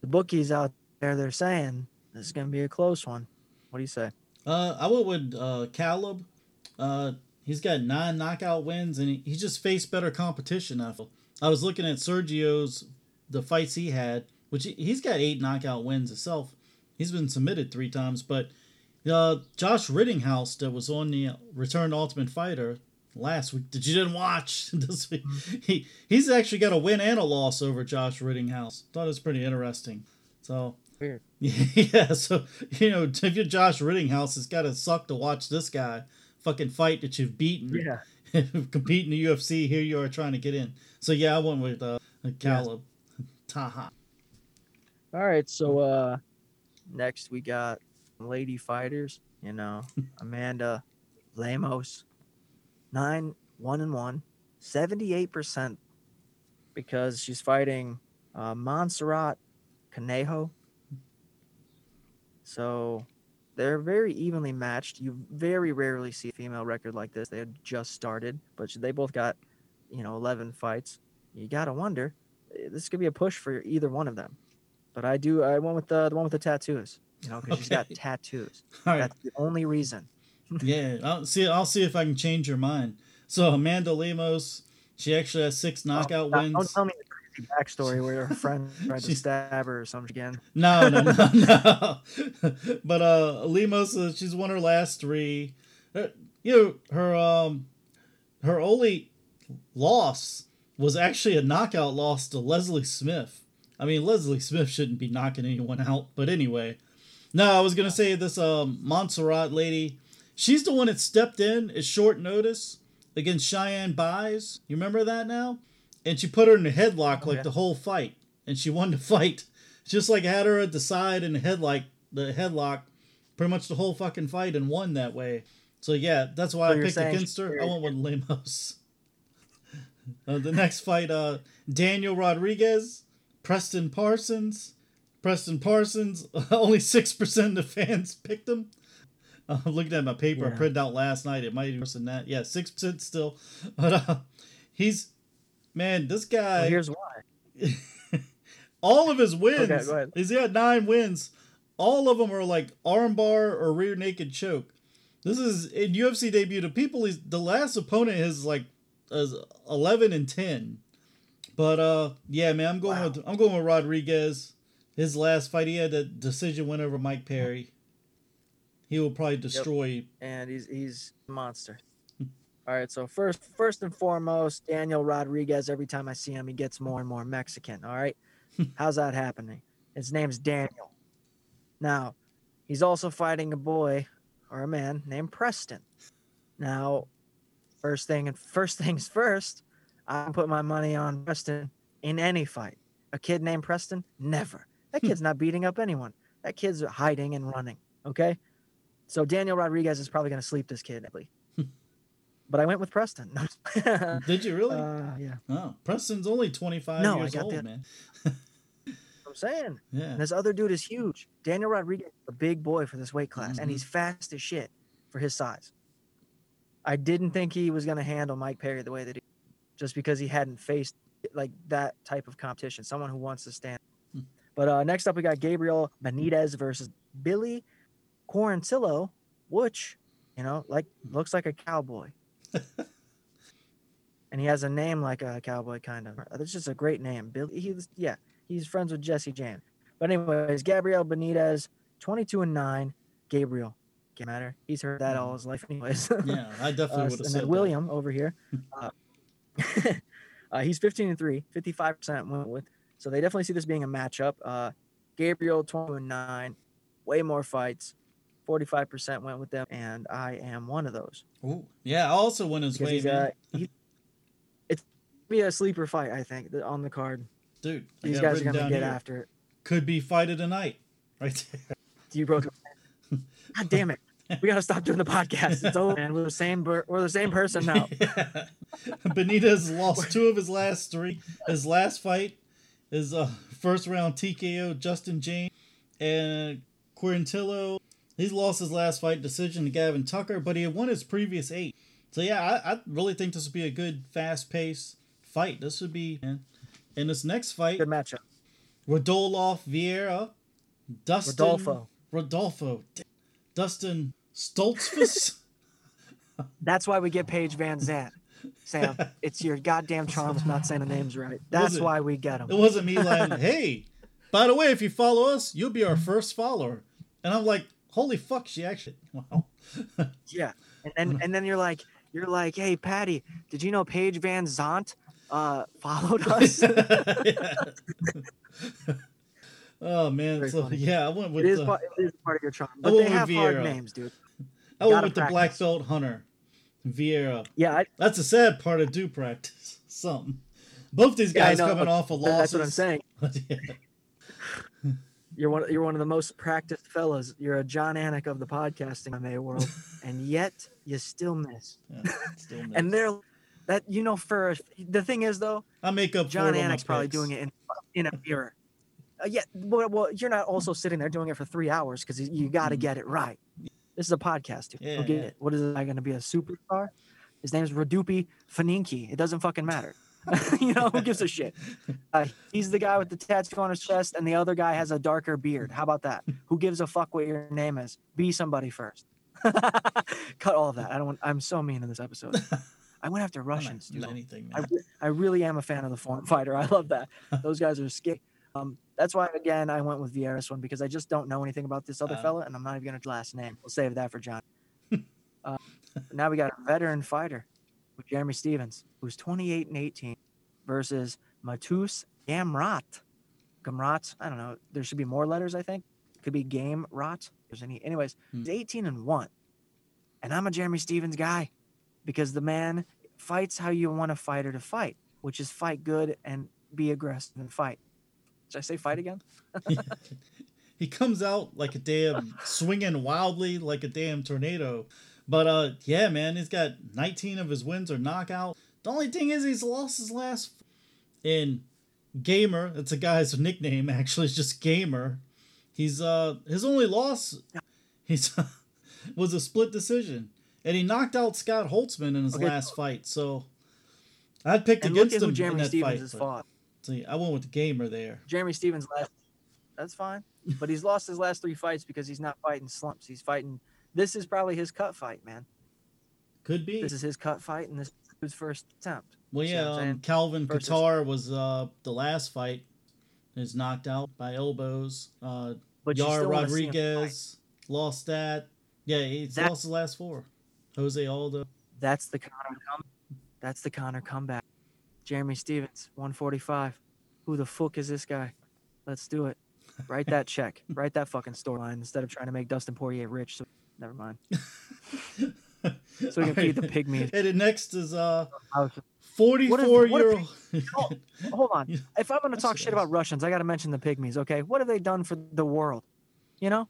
the bookies out there, they're saying this is going to be a close one. What do you say? Uh, I went with uh, Caleb. Uh, he's got nine knockout wins, and he, he just faced better competition. I. I was looking at Sergio's the fights he had, which he, he's got eight knockout wins himself. He's been submitted three times, but uh, Josh Rettinghouse that was on the Return Ultimate Fighter last week that you didn't watch this week, he he's actually got a win and a loss over Josh Rettinghouse. Thought it was pretty interesting. So Weird. yeah, so you know, if you're Josh Rettinghouse, it's gotta suck to watch this guy fucking fight that you've beaten, Yeah. compete in the UFC. Here you are trying to get in. So yeah, I went with uh, Caleb Taha. All right, so uh next we got lady fighters, you know, Amanda Lemos. 9 1 and 1, 78% because she's fighting uh Montserrat Conejo. So they're very evenly matched. You very rarely see a female record like this. They had just started, but they both got, you know, 11 fights. You got to wonder, eh, this could be a push for either one of them. But I do. I went with the the one with the tattoos. You know, because she's got tattoos. All right, That's the only reason. Yeah, I'll see. I'll see if I can change your mind. So Amanda Lemos, she actually has six knockout Don't- Don't tell me the crazy backstory where her friend tried to stab her or something again. No, no, no, no. but uh, Lemos, uh, she's won her last three. Uh, you know, her um, her only loss was actually a knockout loss to Leslie Smith. I mean, Leslie Smith shouldn't be knocking anyone out, but anyway. No, I was gonna say this um Montserrat lady. She's the one that stepped in at short notice against Cheyanne Buys. You remember that now? And she put her in a headlock like yeah. the whole fight, and she won the fight. Just like had her at the side in the headlock, the headlock, pretty much the whole fucking fight, and won that way. So yeah, that's why So I picked against her. I went with Lemos. Uh, the next fight, uh, Daniel Rodriguez, Preston Parsons. Preston Parsons, only 6% of the fans picked him. Uh, I'm looking at my paper I printed out last night. It might be worse than that. Yeah, 6% still. But uh, he's, man, this guy, Well, here's why. all of his wins, Okay, he's got nine wins. All of them are like armbar or rear naked choke. This is in UFC debut. The people he's the last opponent is like is eleven and ten. But uh, yeah, man, I'm going Wow. with I'm going with Rodriguez. His last fight, he had a decision win over Mike Perry. He will probably destroy. and he's he's a monster. All right, so first first and foremost, Daniel Rodriguez. Every time I see him, he gets more and more Mexican. All right, how's that happening? His name's Daniel. Now, he's also fighting a boy or a man named Preston. Now, first thing and first things first, I put my money on Preston in any fight. A kid named Preston, never. That hmm. kid's not beating up anyone. That kid's hiding and running. Okay. So Daniel Rodriguez is probably going to sleep this kid. but I went with Preston. uh, Did you really? yeah, oh, Preston's only 25 No, years old, that. man. I'm saying. Yeah. And this other dude is huge. Daniel Rodriguez, is a big boy for this weight class, Mhm. and he's fast as shit for his size. I didn't think he was going to handle Mike Perry the way that he, just because he hadn't faced like that type of competition, someone who wants to stand. Hmm. But uh, next up, we got Gabriel Benitez versus Billy Quarantillo, which you know, like looks like a cowboy. and he has a name like a cowboy, kind of. That's just a great name. Billy, he's yeah, he's friends with Jesse Jan. But anyways, Gabriel Benitez, 22 and 9. Gabriel, can't matter. He's heard that all his life, anyways. Yeah, I definitely Uh, would have and said that. William over here, uh, uh, he's 15 and 3, 55% went with. So they definitely see this being a matchup. Uh, Gabriel, 22 and 9, way more fights. 45% went with them, and I am one of those. Ooh. Yeah, I also went his Because way, man. uh, he, it's be a sleeper fight, I think, on the card. Dude, I These got guys are going to get here. after it. Could be fight of the night, right there. You broke. God damn it! We gotta stop doing the podcast. It's over, man. We're the same. We're the same person now. Benitez lost two of his last three. His last fight is uh, first round TKO Justin Jaynes and Quintillo. He's lost his last fight decision to Gavin Tucker, but he had won his previous eight. So yeah, I, I really think this would be a good fast paced fight. This would be man. in this next fight. Good matchup. Rodolfo Vieira, Dustin Rodolfo. Rodolfo, Dustin Stoltzfus. That's why we get Paige VanZant. Sam, it's your goddamn charms not saying the names right. That's why we get them. It wasn't me like, hey, by the way, if you follow us, you'll be our first follower. And I'm like, holy fuck, she actually wow. Yeah, and then and then you're like, you're like, hey Patty, did you know Paige VanZant uh, followed us? oh man, Very so funny. yeah, I went with it is the, part, it is part of your charm, but they have hard names, dude. I went with the black practice. belt hunter, Vieira. Yeah, I, That's a sad part of do practice. Something. Both these Yeah, guys know. coming off of loss. that's what I'm saying. yeah. You're one. You're one of the most practiced fellas. You're a Jon Anik of the podcasting MMA world, and yet you still miss. Yeah, still miss. And they're that you know for the thing is though, I make up John for it on my Anik's probably doing it in in a mirror. Uh, yeah, well, well, you're not also sitting there doing it for three hours because you got to Mhm. get it right. This is a podcast. Dude. Yeah, Go get yeah. it. What is I going to be a superstar? His name is Radupi Faninki. It doesn't fucking matter. you know who gives a shit? Uh, he's the guy with the tattoo on his chest, and the other guy has a darker beard. How about that? Who gives a fuck what your name is? Be somebody first. Cut all of that. I don't. Want, I'm so mean in this episode. I went after Russians, dude. anything, I, I really am a fan of the foreign fighter. I love that. Those guys are scary. Um, that's why again I went with Vieira's one because I just don't know anything about this other Uh. fella, and I'm not even gonna last name. We'll save that for John. uh, now we got a veteran fighter with Jeremy Stephens, who's 28 and 18, versus Matus Gamrat. Gamrat. I don't know. There should be more letters. I think could be Game Rot. There's any. Anyways, Hmm. he's 18 and one, and I'm a Jeremy Stephens guy because the man fights how you want a fighter to fight, which is fight good and be aggressive and fight. Did I say fight again? he comes out like a damn swinging wildly like a damn tornado. But uh, yeah, man, he's got 19 of his wins are knockout. The only thing is he's lost his last in Gamer. That's a guy's nickname actually. It's just Gamer. He's uh his only loss he's was a split decision, and he knocked out Scott Holtzman in his Okay. last fight. So I'd picked And against him Jeremy in that Stevens fight. has fought. yeah, I went with the Gamer there. Jeremy Stephens last. That's fine, but he's lost his last three fights because he's not fighting slumps. He's fighting. This is probably his cut fight, man. Could be. This is his cut fight, and this is his first attempt. Well, yeah, um. Calvin Versus- Kattar was uh, the last fight. Is knocked out by elbows. Uh, But Yar still wanna see him fight. Rodriguez lost that. Yeah, he's That- lost the last four. Jose Aldo. That's the Conor come. That's the Conor comeback. Jeremy Stephens, 145. Who the fuck is this guy? Let's do it. Write that check. Write that fucking storyline instead of trying to make Dustin Poirier rich. So never mind. So we can feed the pygmies. And the next is uh 44 what year old. Hold on. Yeah. If I'm going to talk shit about. Russians, I got to mention the pygmies. Okay, what have they done for the world? You know,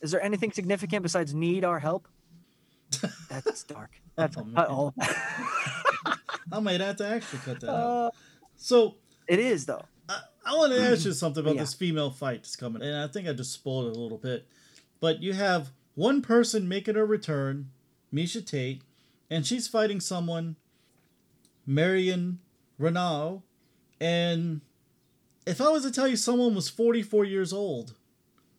is there anything significant besides need our help? That's dark. That's Oh, all. I might have to actually cut that out. Uh, So it is though. I, I want to ask you something about Yeah. this female fight that's coming, and I think I just spoiled it a little bit. But you have one person making a return, Miesha Tate, and she's fighting someone, Marion Reneau. And if I was to tell you someone was 44 years old,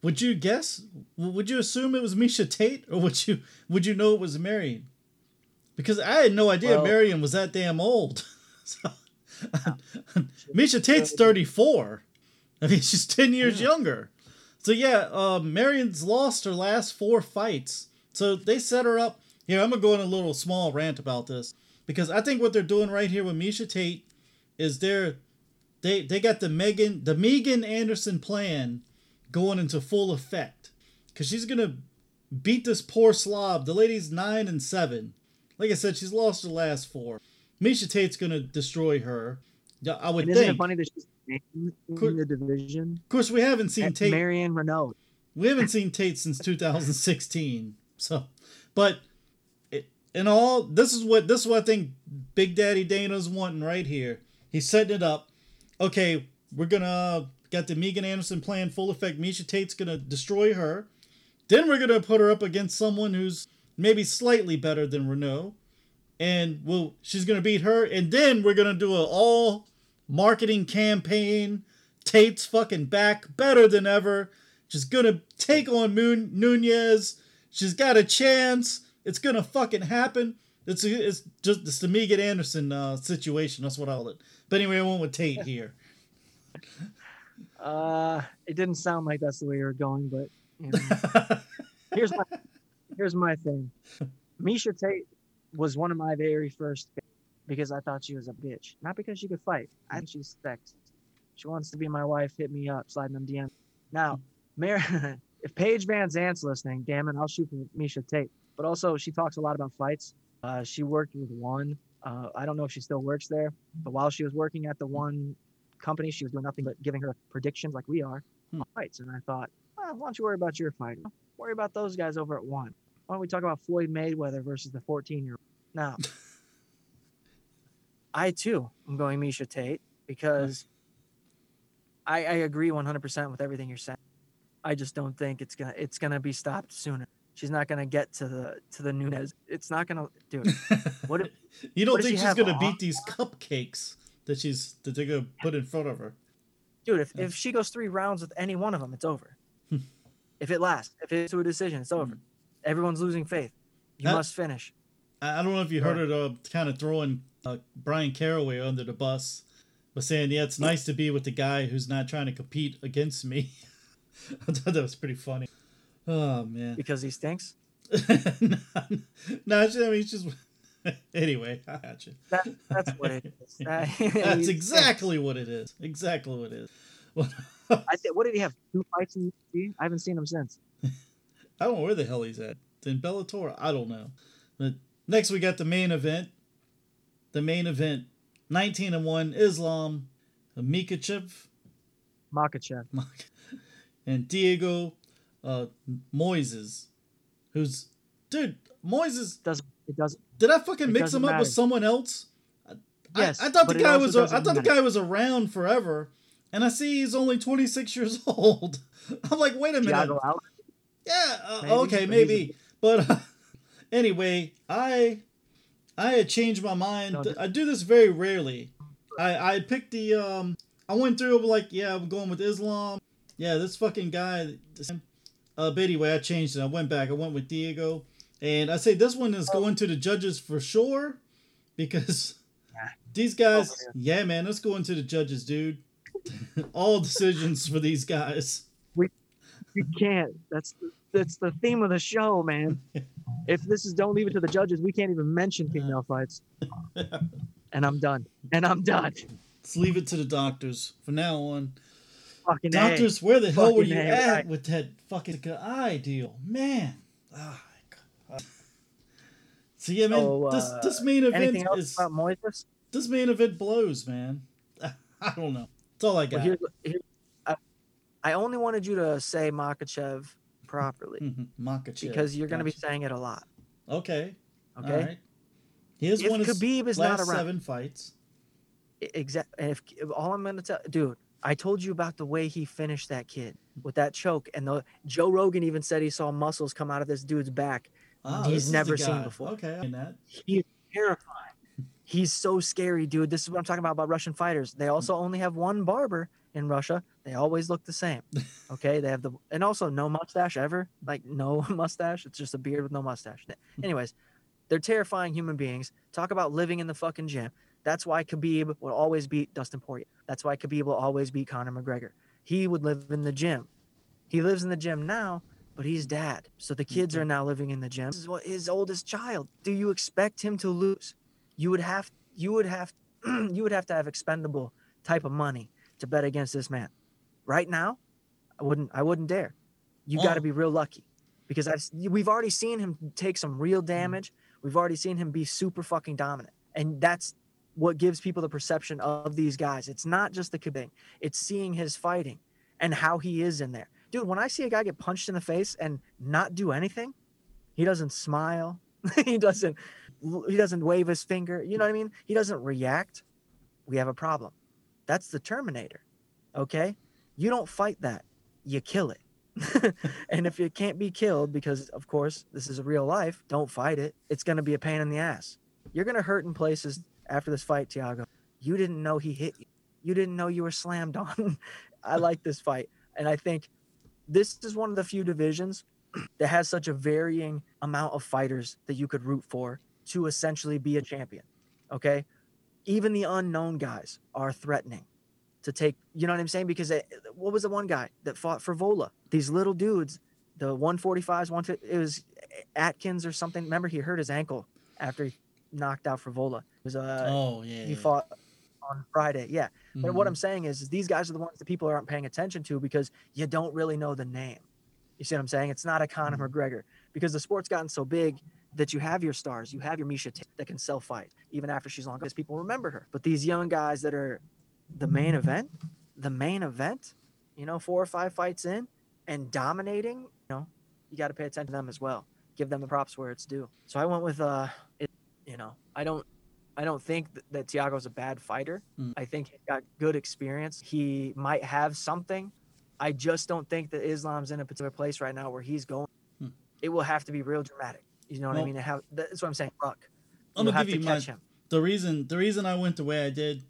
would you guess? Would you assume it was Miesha Tate, or would you would you know it was Marion? Because I had no idea Well- Marion was that damn old. so, Miesha Tate's 34. I mean, she's 10 years Yeah. younger. So, yeah, um, Marion's lost her last four fights. So, they set her up. Here, I'm going to go on a little small rant about this. Because I think what they're doing right here with Miesha Tate is they're, they, they got the Megan, the Megan Anderson plan going into full effect. Because she's going to beat this poor slob. The lady's 9 and 7. Like I said, she's lost her last four. Miesha Tate's going to destroy her. I would And isn't think. it funny that she's in the division? Of course, we haven't seen Tate. Marion Reneau. we haven't seen Tate since 2016. So, but it, in all, this is what this is what I think Big Daddy Dana's wanting right here. He's setting it up. Okay, we're gonna got the Megan Anderson plan full effect. Miesha Tate's gonna destroy her. Then we're gonna put her up against someone who's maybe slightly better than Reneau, and we'll she's gonna beat her. And then we're gonna do a all marketing campaign. Tate's fucking back, better than ever. She's gonna take on Moon Nunes. She's got a chance. It's gonna fucking happen. It's it's just it's the Megan Anderson uh, situation. That's what I call it. But anyway, I went with Tate here. Uh, it didn't sound like that's the way you were going, but you know. here's my here's my thing. Miesha Tate was one of my very first because I thought she was a bitch, not because she could fight. I think she's sexy. She wants to be my wife. Hit me up, slide them DM. Now, Mary, if Paige VanZant's listening, damn it, I'll shoot Miesha Tate. But also, she talks a lot about fights. Uh, she worked with one. Uh, I don't know if she still works there, but while she was working at the one company, she was doing nothing but giving her predictions like we are Hmm. on fights. And I thought, well, why don't you worry about your fight? Worry about those guys over at one. Why don't we talk about Floyd Mayweather versus the 14 year old? Now, I too am going Miesha Tate because I, I agree 100% with everything you're saying. I just don't think it's gonna it's gonna be stopped sooner. She's not gonna get to the to the Nunes. It's not gonna, dude. What if, you don't think she she's gonna on? beat these cupcakes that she's that they're gonna put in front of her? dude? If, if she goes three rounds with any one of them, it's over. if it lasts, if it's to a decision, it's over. Everyone's losing faith. You That- must finish. I don't know if you heard her uh, kind of throwing uh, Bryan Caraway under the bus, but saying, "Yeah, it's nice to be with the guy who's not trying to compete against me." I thought that was pretty funny. Oh man. because he stinks. no, no, I mean it's just. anyway, I got you. That, that's what it is. That's exactly what it is. Exactly what it is. Well, I think. What did he have? Two fights in UFC? I haven't seen him since. I don't know where the hell he's at. In Bellator, I don't know. But next we got the main event. The main event, 19 and 1 Islam Mikachev Makhachev. and Diego uh, Moises, who's dude Moises. Doesn't it doesn't? Did I fucking mix him doesn't up with someone else? I- Yes, I, I thought the guy was. I thought the guy was around forever, and I see he's only 26 years old. I'm like, wait a minute. Yeah. Uh, Maybe, okay. but Maybe. But uh, anyway, I I had changed my mind. No, th- I do this very rarely. I I picked the um. I went through like yeah, I'm going with Islam. Yeah, this fucking guy. This, uh, but anyway, I changed it. I went back. I went with Diego, and I say this one is going to the judges for sure, because these guys. Yeah, man, let's go into the judges, dude. All decisions for these guys. We can't. That's the, that's the theme of the show, man. If this is don't leave it to the judges, we can't even mention female fights. And I'm done. And I'm done. Let's leave it to the doctors from now on. Fucking A. Doctors, where the hell were you A, at right. with that fucking eye deal, man? Oh, my God. So yeah, man, So, this uh, this main event is this main event blows, man. I don't know. That's all I Well, got. here's, I, I only wanted you to say Makhachev properly Mhm, Makhachev. because you're going to be saying it a lot. okay. Okay. All right. He has If won his Khabib is not last around- seven fights. Exactly. If, if all I'm gonna tell, dude, I told you about the way he finished that kid with that choke, and the Joe Rogan even said he saw muscles come out of this dude's back. Oh, He's is never seen before. Okay, that. He's terrifying. He's so scary, dude. This is what I'm talking about about Russian fighters. They also only have one barber in Russia. They always look the same. Okay, they have the and also no mustache ever, like no mustache. It's just a beard with no mustache. Hmm. Anyways, they're terrifying human beings. Talk about living in the fucking gym. That's why Khabib will always beat Dustin Poirier. That's why Khabib will always beat Conor McGregor. He would live in the gym. He lives in the gym now, but he's dad. So the kids are mm-hmm. now living in the gym. This is what his oldest child. Do you expect him to lose? You would have you would have you would have to have expendable type of money to bet against this man. Right now, I wouldn't I wouldn't dare. You got to Oh. be real lucky because I've we've already seen him take some real mm. damage. We've already seen him be super fucking dominant. And that's what gives people the perception of these guys. It's not just the Khabib. It's seeing his fighting and how he is in there. Dude, when I see a guy get punched in the face and not do anything, he doesn't smile. he doesn't he doesn't wave his finger. You know what I mean? He doesn't react. We have a problem. That's the Terminator. Okay? You don't fight that. You kill it. and if it can't be killed because of course this is a real life, don't fight it. It's going to be a pain in the ass. You're going to hurt in places after this fight, Thiago. You didn't know he hit you. You didn't know you were slammed on. I like this fight. And I think this is one of the few divisions that has such a varying amount of fighters that you could root for to essentially be a champion. Okay. Even the unknown guys are threatening to take, you know what I'm saying? Because it, what was the one guy that fought for Vola? These little dudes, the 145s, one, it was Atkins or something. Remember, he hurt his ankle after he knocked out for Vola. It was, uh, oh, yeah. He fought on Friday. Yeah. Mm-hmm. But what I'm saying is, is these guys are the ones that people aren't paying attention to because you don't really know the name. You see what I'm saying? It's not a Conor mm-hmm. McGregor because the sport's gotten so big that you have your stars, you have your Miesha Tate that can sell fight even after she's long because people remember her. But these young guys that are the main event, the main event, you know, four or five fights in and dominating, you know, you got to pay attention to them as well. Give them the props where it's due. So I went with, uh, it, you know, I don't, I don't think that, that Thiago's a bad fighter. Mm. I think he got good experience. He might have something. I just don't think that Islam's in a particular place right now where he's going. Hmm. It will have to be real dramatic. You know what well, I mean? Have, that's what I'm saying. Luck. I'm gonna give you my, him. the reason. The reason I went the way I did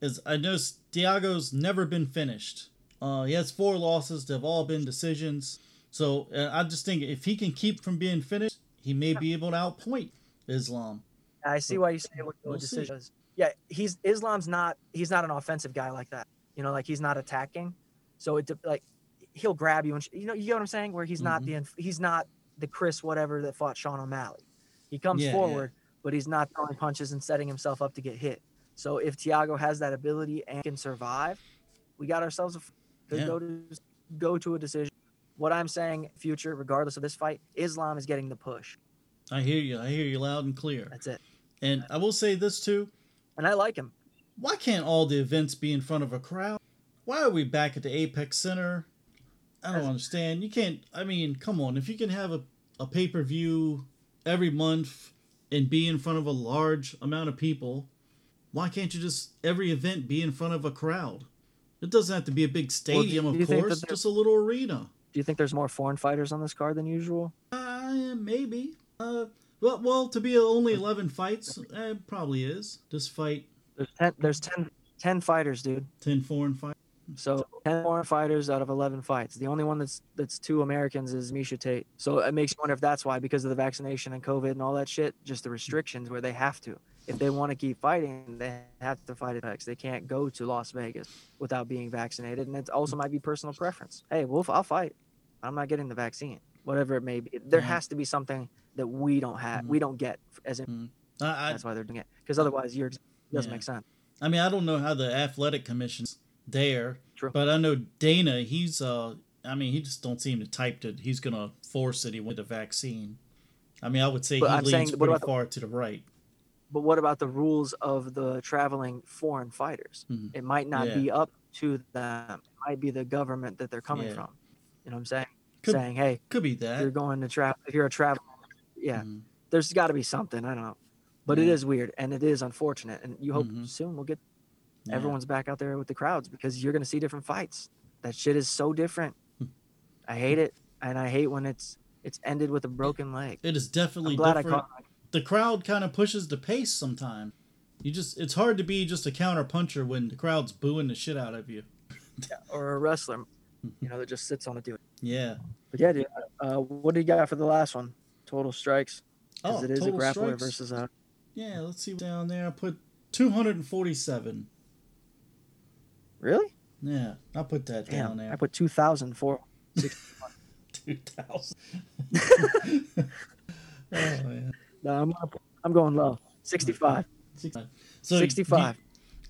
is I know Diago's never been finished. Uh, he has four losses. They've all been decisions. So uh, I just think if he can keep from being finished, he may be able to outpoint Islam. I see why you say what we'll decisions. See. Yeah, he's Islam's not he's not an offensive guy like that. You know, like he's not attacking. So it like he'll grab you and you know you get what I'm saying where he's mm-hmm. not the he's not the Chris whatever that fought Sean O'Malley. He comes yeah, forward, yeah. but he's not throwing punches and setting himself up to get hit. So if Thiago has that ability and can survive, we got ourselves a could yeah. go to go to a decision. What I'm saying, future, regardless of this fight, Islam is getting the push. I hear you. I hear you loud and clear. That's it. And I will say this too. And I like him. Why can't all the events be in front of a crowd? Why are we back at the Apex Center? I don't understand. You can't. I mean, come on. If you can have a, a pay per view every month and be in front of a large amount of people, why can't you just every event be in front of a crowd? It doesn't have to be a big stadium, well, of course, just a little arena. Do you think there's more foreign fighters on this card than usual? Uh, maybe. Uh, well, well, to be only eleven fights, eh, probably is. This fight. There's ten. There's 10, 10 fighters, dude. Ten foreign fighters. So ten foreign fighters out of eleven fights. The only one that's that's two Americans is Miesha Tate. So it makes you wonder if that's why, because of the vaccination and COVID and all that shit, just the restrictions where they have to if they want to keep fighting, they have to fight it. They can't go to Las Vegas without being vaccinated, and it also might be personal preference. Hey, Wolf, I'll fight. I'm not getting the vaccine, whatever it may be. There mm-hmm. has to be something that we don't have, mm-hmm. we don't get as in. Mm-hmm. I, that's why they're doing it because otherwise, you're doesn't yeah. make sense. I mean, I don't know how the athletic commission's there, True. but I know Dana. He's uh, I mean, he just don't seem to type that he's gonna force with the vaccine. I mean, I would say but he I'm leans saying, pretty far the, to the right. But what about the rules of the traveling foreign fighters? Mm-hmm. It might not yeah. be up to them. It might be the government that they're coming yeah. from. You know what I'm saying? Could, saying, hey, could be that you're going to travel. If you're a traveler, yeah, mm-hmm. there's got to be something. I don't know, but yeah. it is weird and it is unfortunate. And you hope mm-hmm. soon we'll get everyone's back out there with the crowds because you're going to see different fights. That shit is so different. Hmm. I hate it, and I hate when it's it's ended with a broken leg. It is definitely different. I caught the crowd kind of pushes the pace sometimes. You just it's hard to be just a counter puncher when the crowd's booing the shit out of you. yeah, or a wrestler, you know, that just sits on a dude. Yeah. But yeah, dude. Uh, what do you got for the last one? Total strikes. Oh, it is a grappler strikes. versus a. Yeah, let's see down there. I put two hundred and forty-seven. Really? Yeah, I put that Damn, down there. I put two thousand four. two thousand. oh man. No, I'm I'm going low. 65. 65. So 65. You,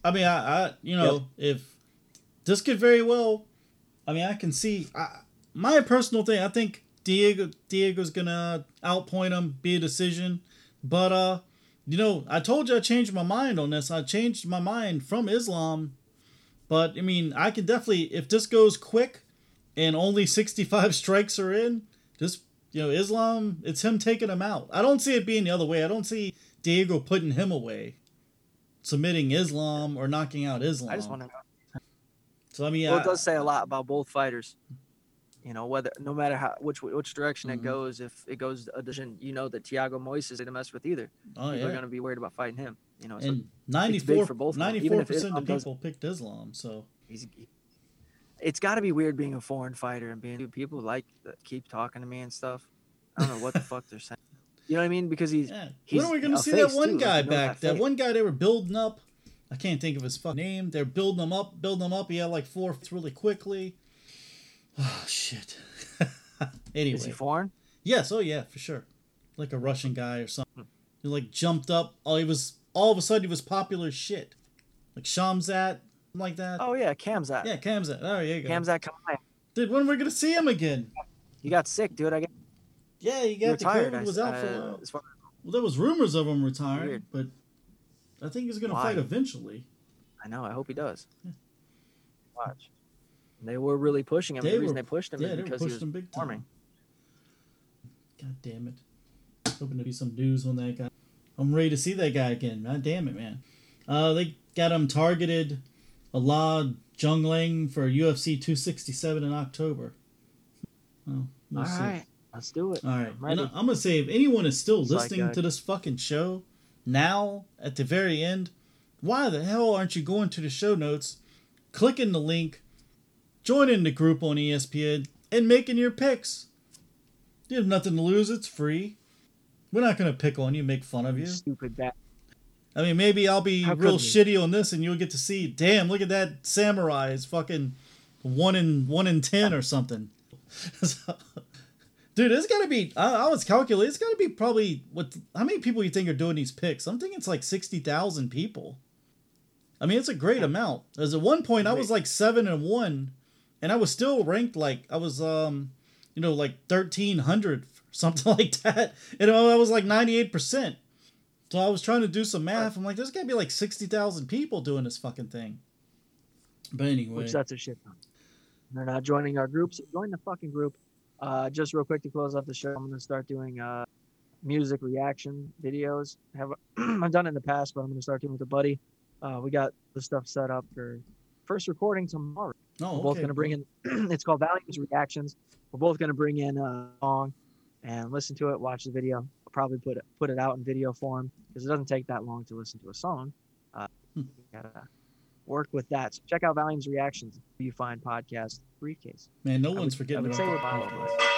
I mean, I, I you know, yep. if this could very well, I mean, I can see I, my personal thing. I think Diego Diego's gonna outpoint him, be a decision. But uh, you know, I told you I changed my mind on this. I changed my mind from Islam, but I mean, I can definitely if this goes quick, and only 65 strikes are in, just you know, Islam, it's him taking him out. I don't see it being the other way. I don't see Diego putting him away, submitting Islam or knocking out Islam. I just want to know. So I mean, Well, I- it does say a lot about both fighters. You know, whether no matter how which which direction Mhm. it goes, if it goes a direction, you know that Thiago Moises isn't mess with either. oh People yeah. are going to be worried about fighting him. You know, so and 94 for both even if percent of people picked Islam. So he's. It's got to be weird being a foreign fighter and being dude, people like keep talking to me and stuff. I don't know what the fuck they're saying. You know what I mean? Because he's yeah, he's when are we gonna see that one too, guy know back? that That one guy they were building up. I can't think of his fucking name. They're building him up, building him up. He had like four really quickly. Oh shit. anyway, is he foreign? Yes, oh yeah, for sure. Like a Russian guy or Hmm. something. He like jumped up. Oh, he was all of a sudden he was popular as shit. Like Shamzat, something like that. Oh yeah, Khamzat. yeah, Khamzat. Oh, there you go. Khamzat Kamai. Dude, when are we gonna see him again? He got sick, dude. I guess Yeah, he got the retired. I- Was out for a uh, while. far- Well, there was rumors of him retiring, Weird. but I think he's gonna Why? fight eventually. I know. I hope he does. Yeah. Watch. They were really pushing him. They the reason were- they pushed him Yeah, is because he was him big performing. time. God damn it! Hoping to be some news on that guy. I'm ready to see that guy again. God damn it, man. Uh, they got him targeted. Li Jingliang for UFC 267 in October. Well, we'll All see. right, let's do it. All right. I'm And. I'm gonna say if anyone is still It's like, listening uh, to this fucking show now at the very end, why the hell aren't you going to the show notes, clicking the link, joining the group on ESPN, and making your picks? You have nothing to lose. It's free. We're not gonna pick on you, make fun of you. Stupid bat. I mean, maybe I'll be How real shitty on this, and you'll get to see. Damn, look at that samurai is fucking one in one in ten or something. So- dude, it's got to be. I, I was calculating. It's got to be probably what? How many people you think are doing these picks? I'm thinking it's like sixty thousand people. I mean, it's a great amount. As at one point, I was like seven and one, and I was still ranked like I was, um, you know, like thirteen hundred, something like that. And I was like ninety eight percent. So I was trying to do some math. I'm like, there's got to be like 60,000 people doing this fucking thing. But anyway. which that's a shit ton. They're not joining our groups. Join the fucking group. Uh, just real quick to close up the show, I'm gonna start doing uh, music reaction videos. Have I've done it in the past, but I'm gonna start doing with a buddy. Uh, we got the stuff set up for first recording tomorrow. oh, We're both okay. gonna bring in. it's called Values Reactions. We're both gonna bring in a song and listen to it, watch the video. I'll probably put it put it out in video form because it doesn't take that long to listen to a song. Uh, Hmm. gotta work with that. So check out Valium's Reactions. You find podcast briefcase. Man, no I one's would- forgetting about say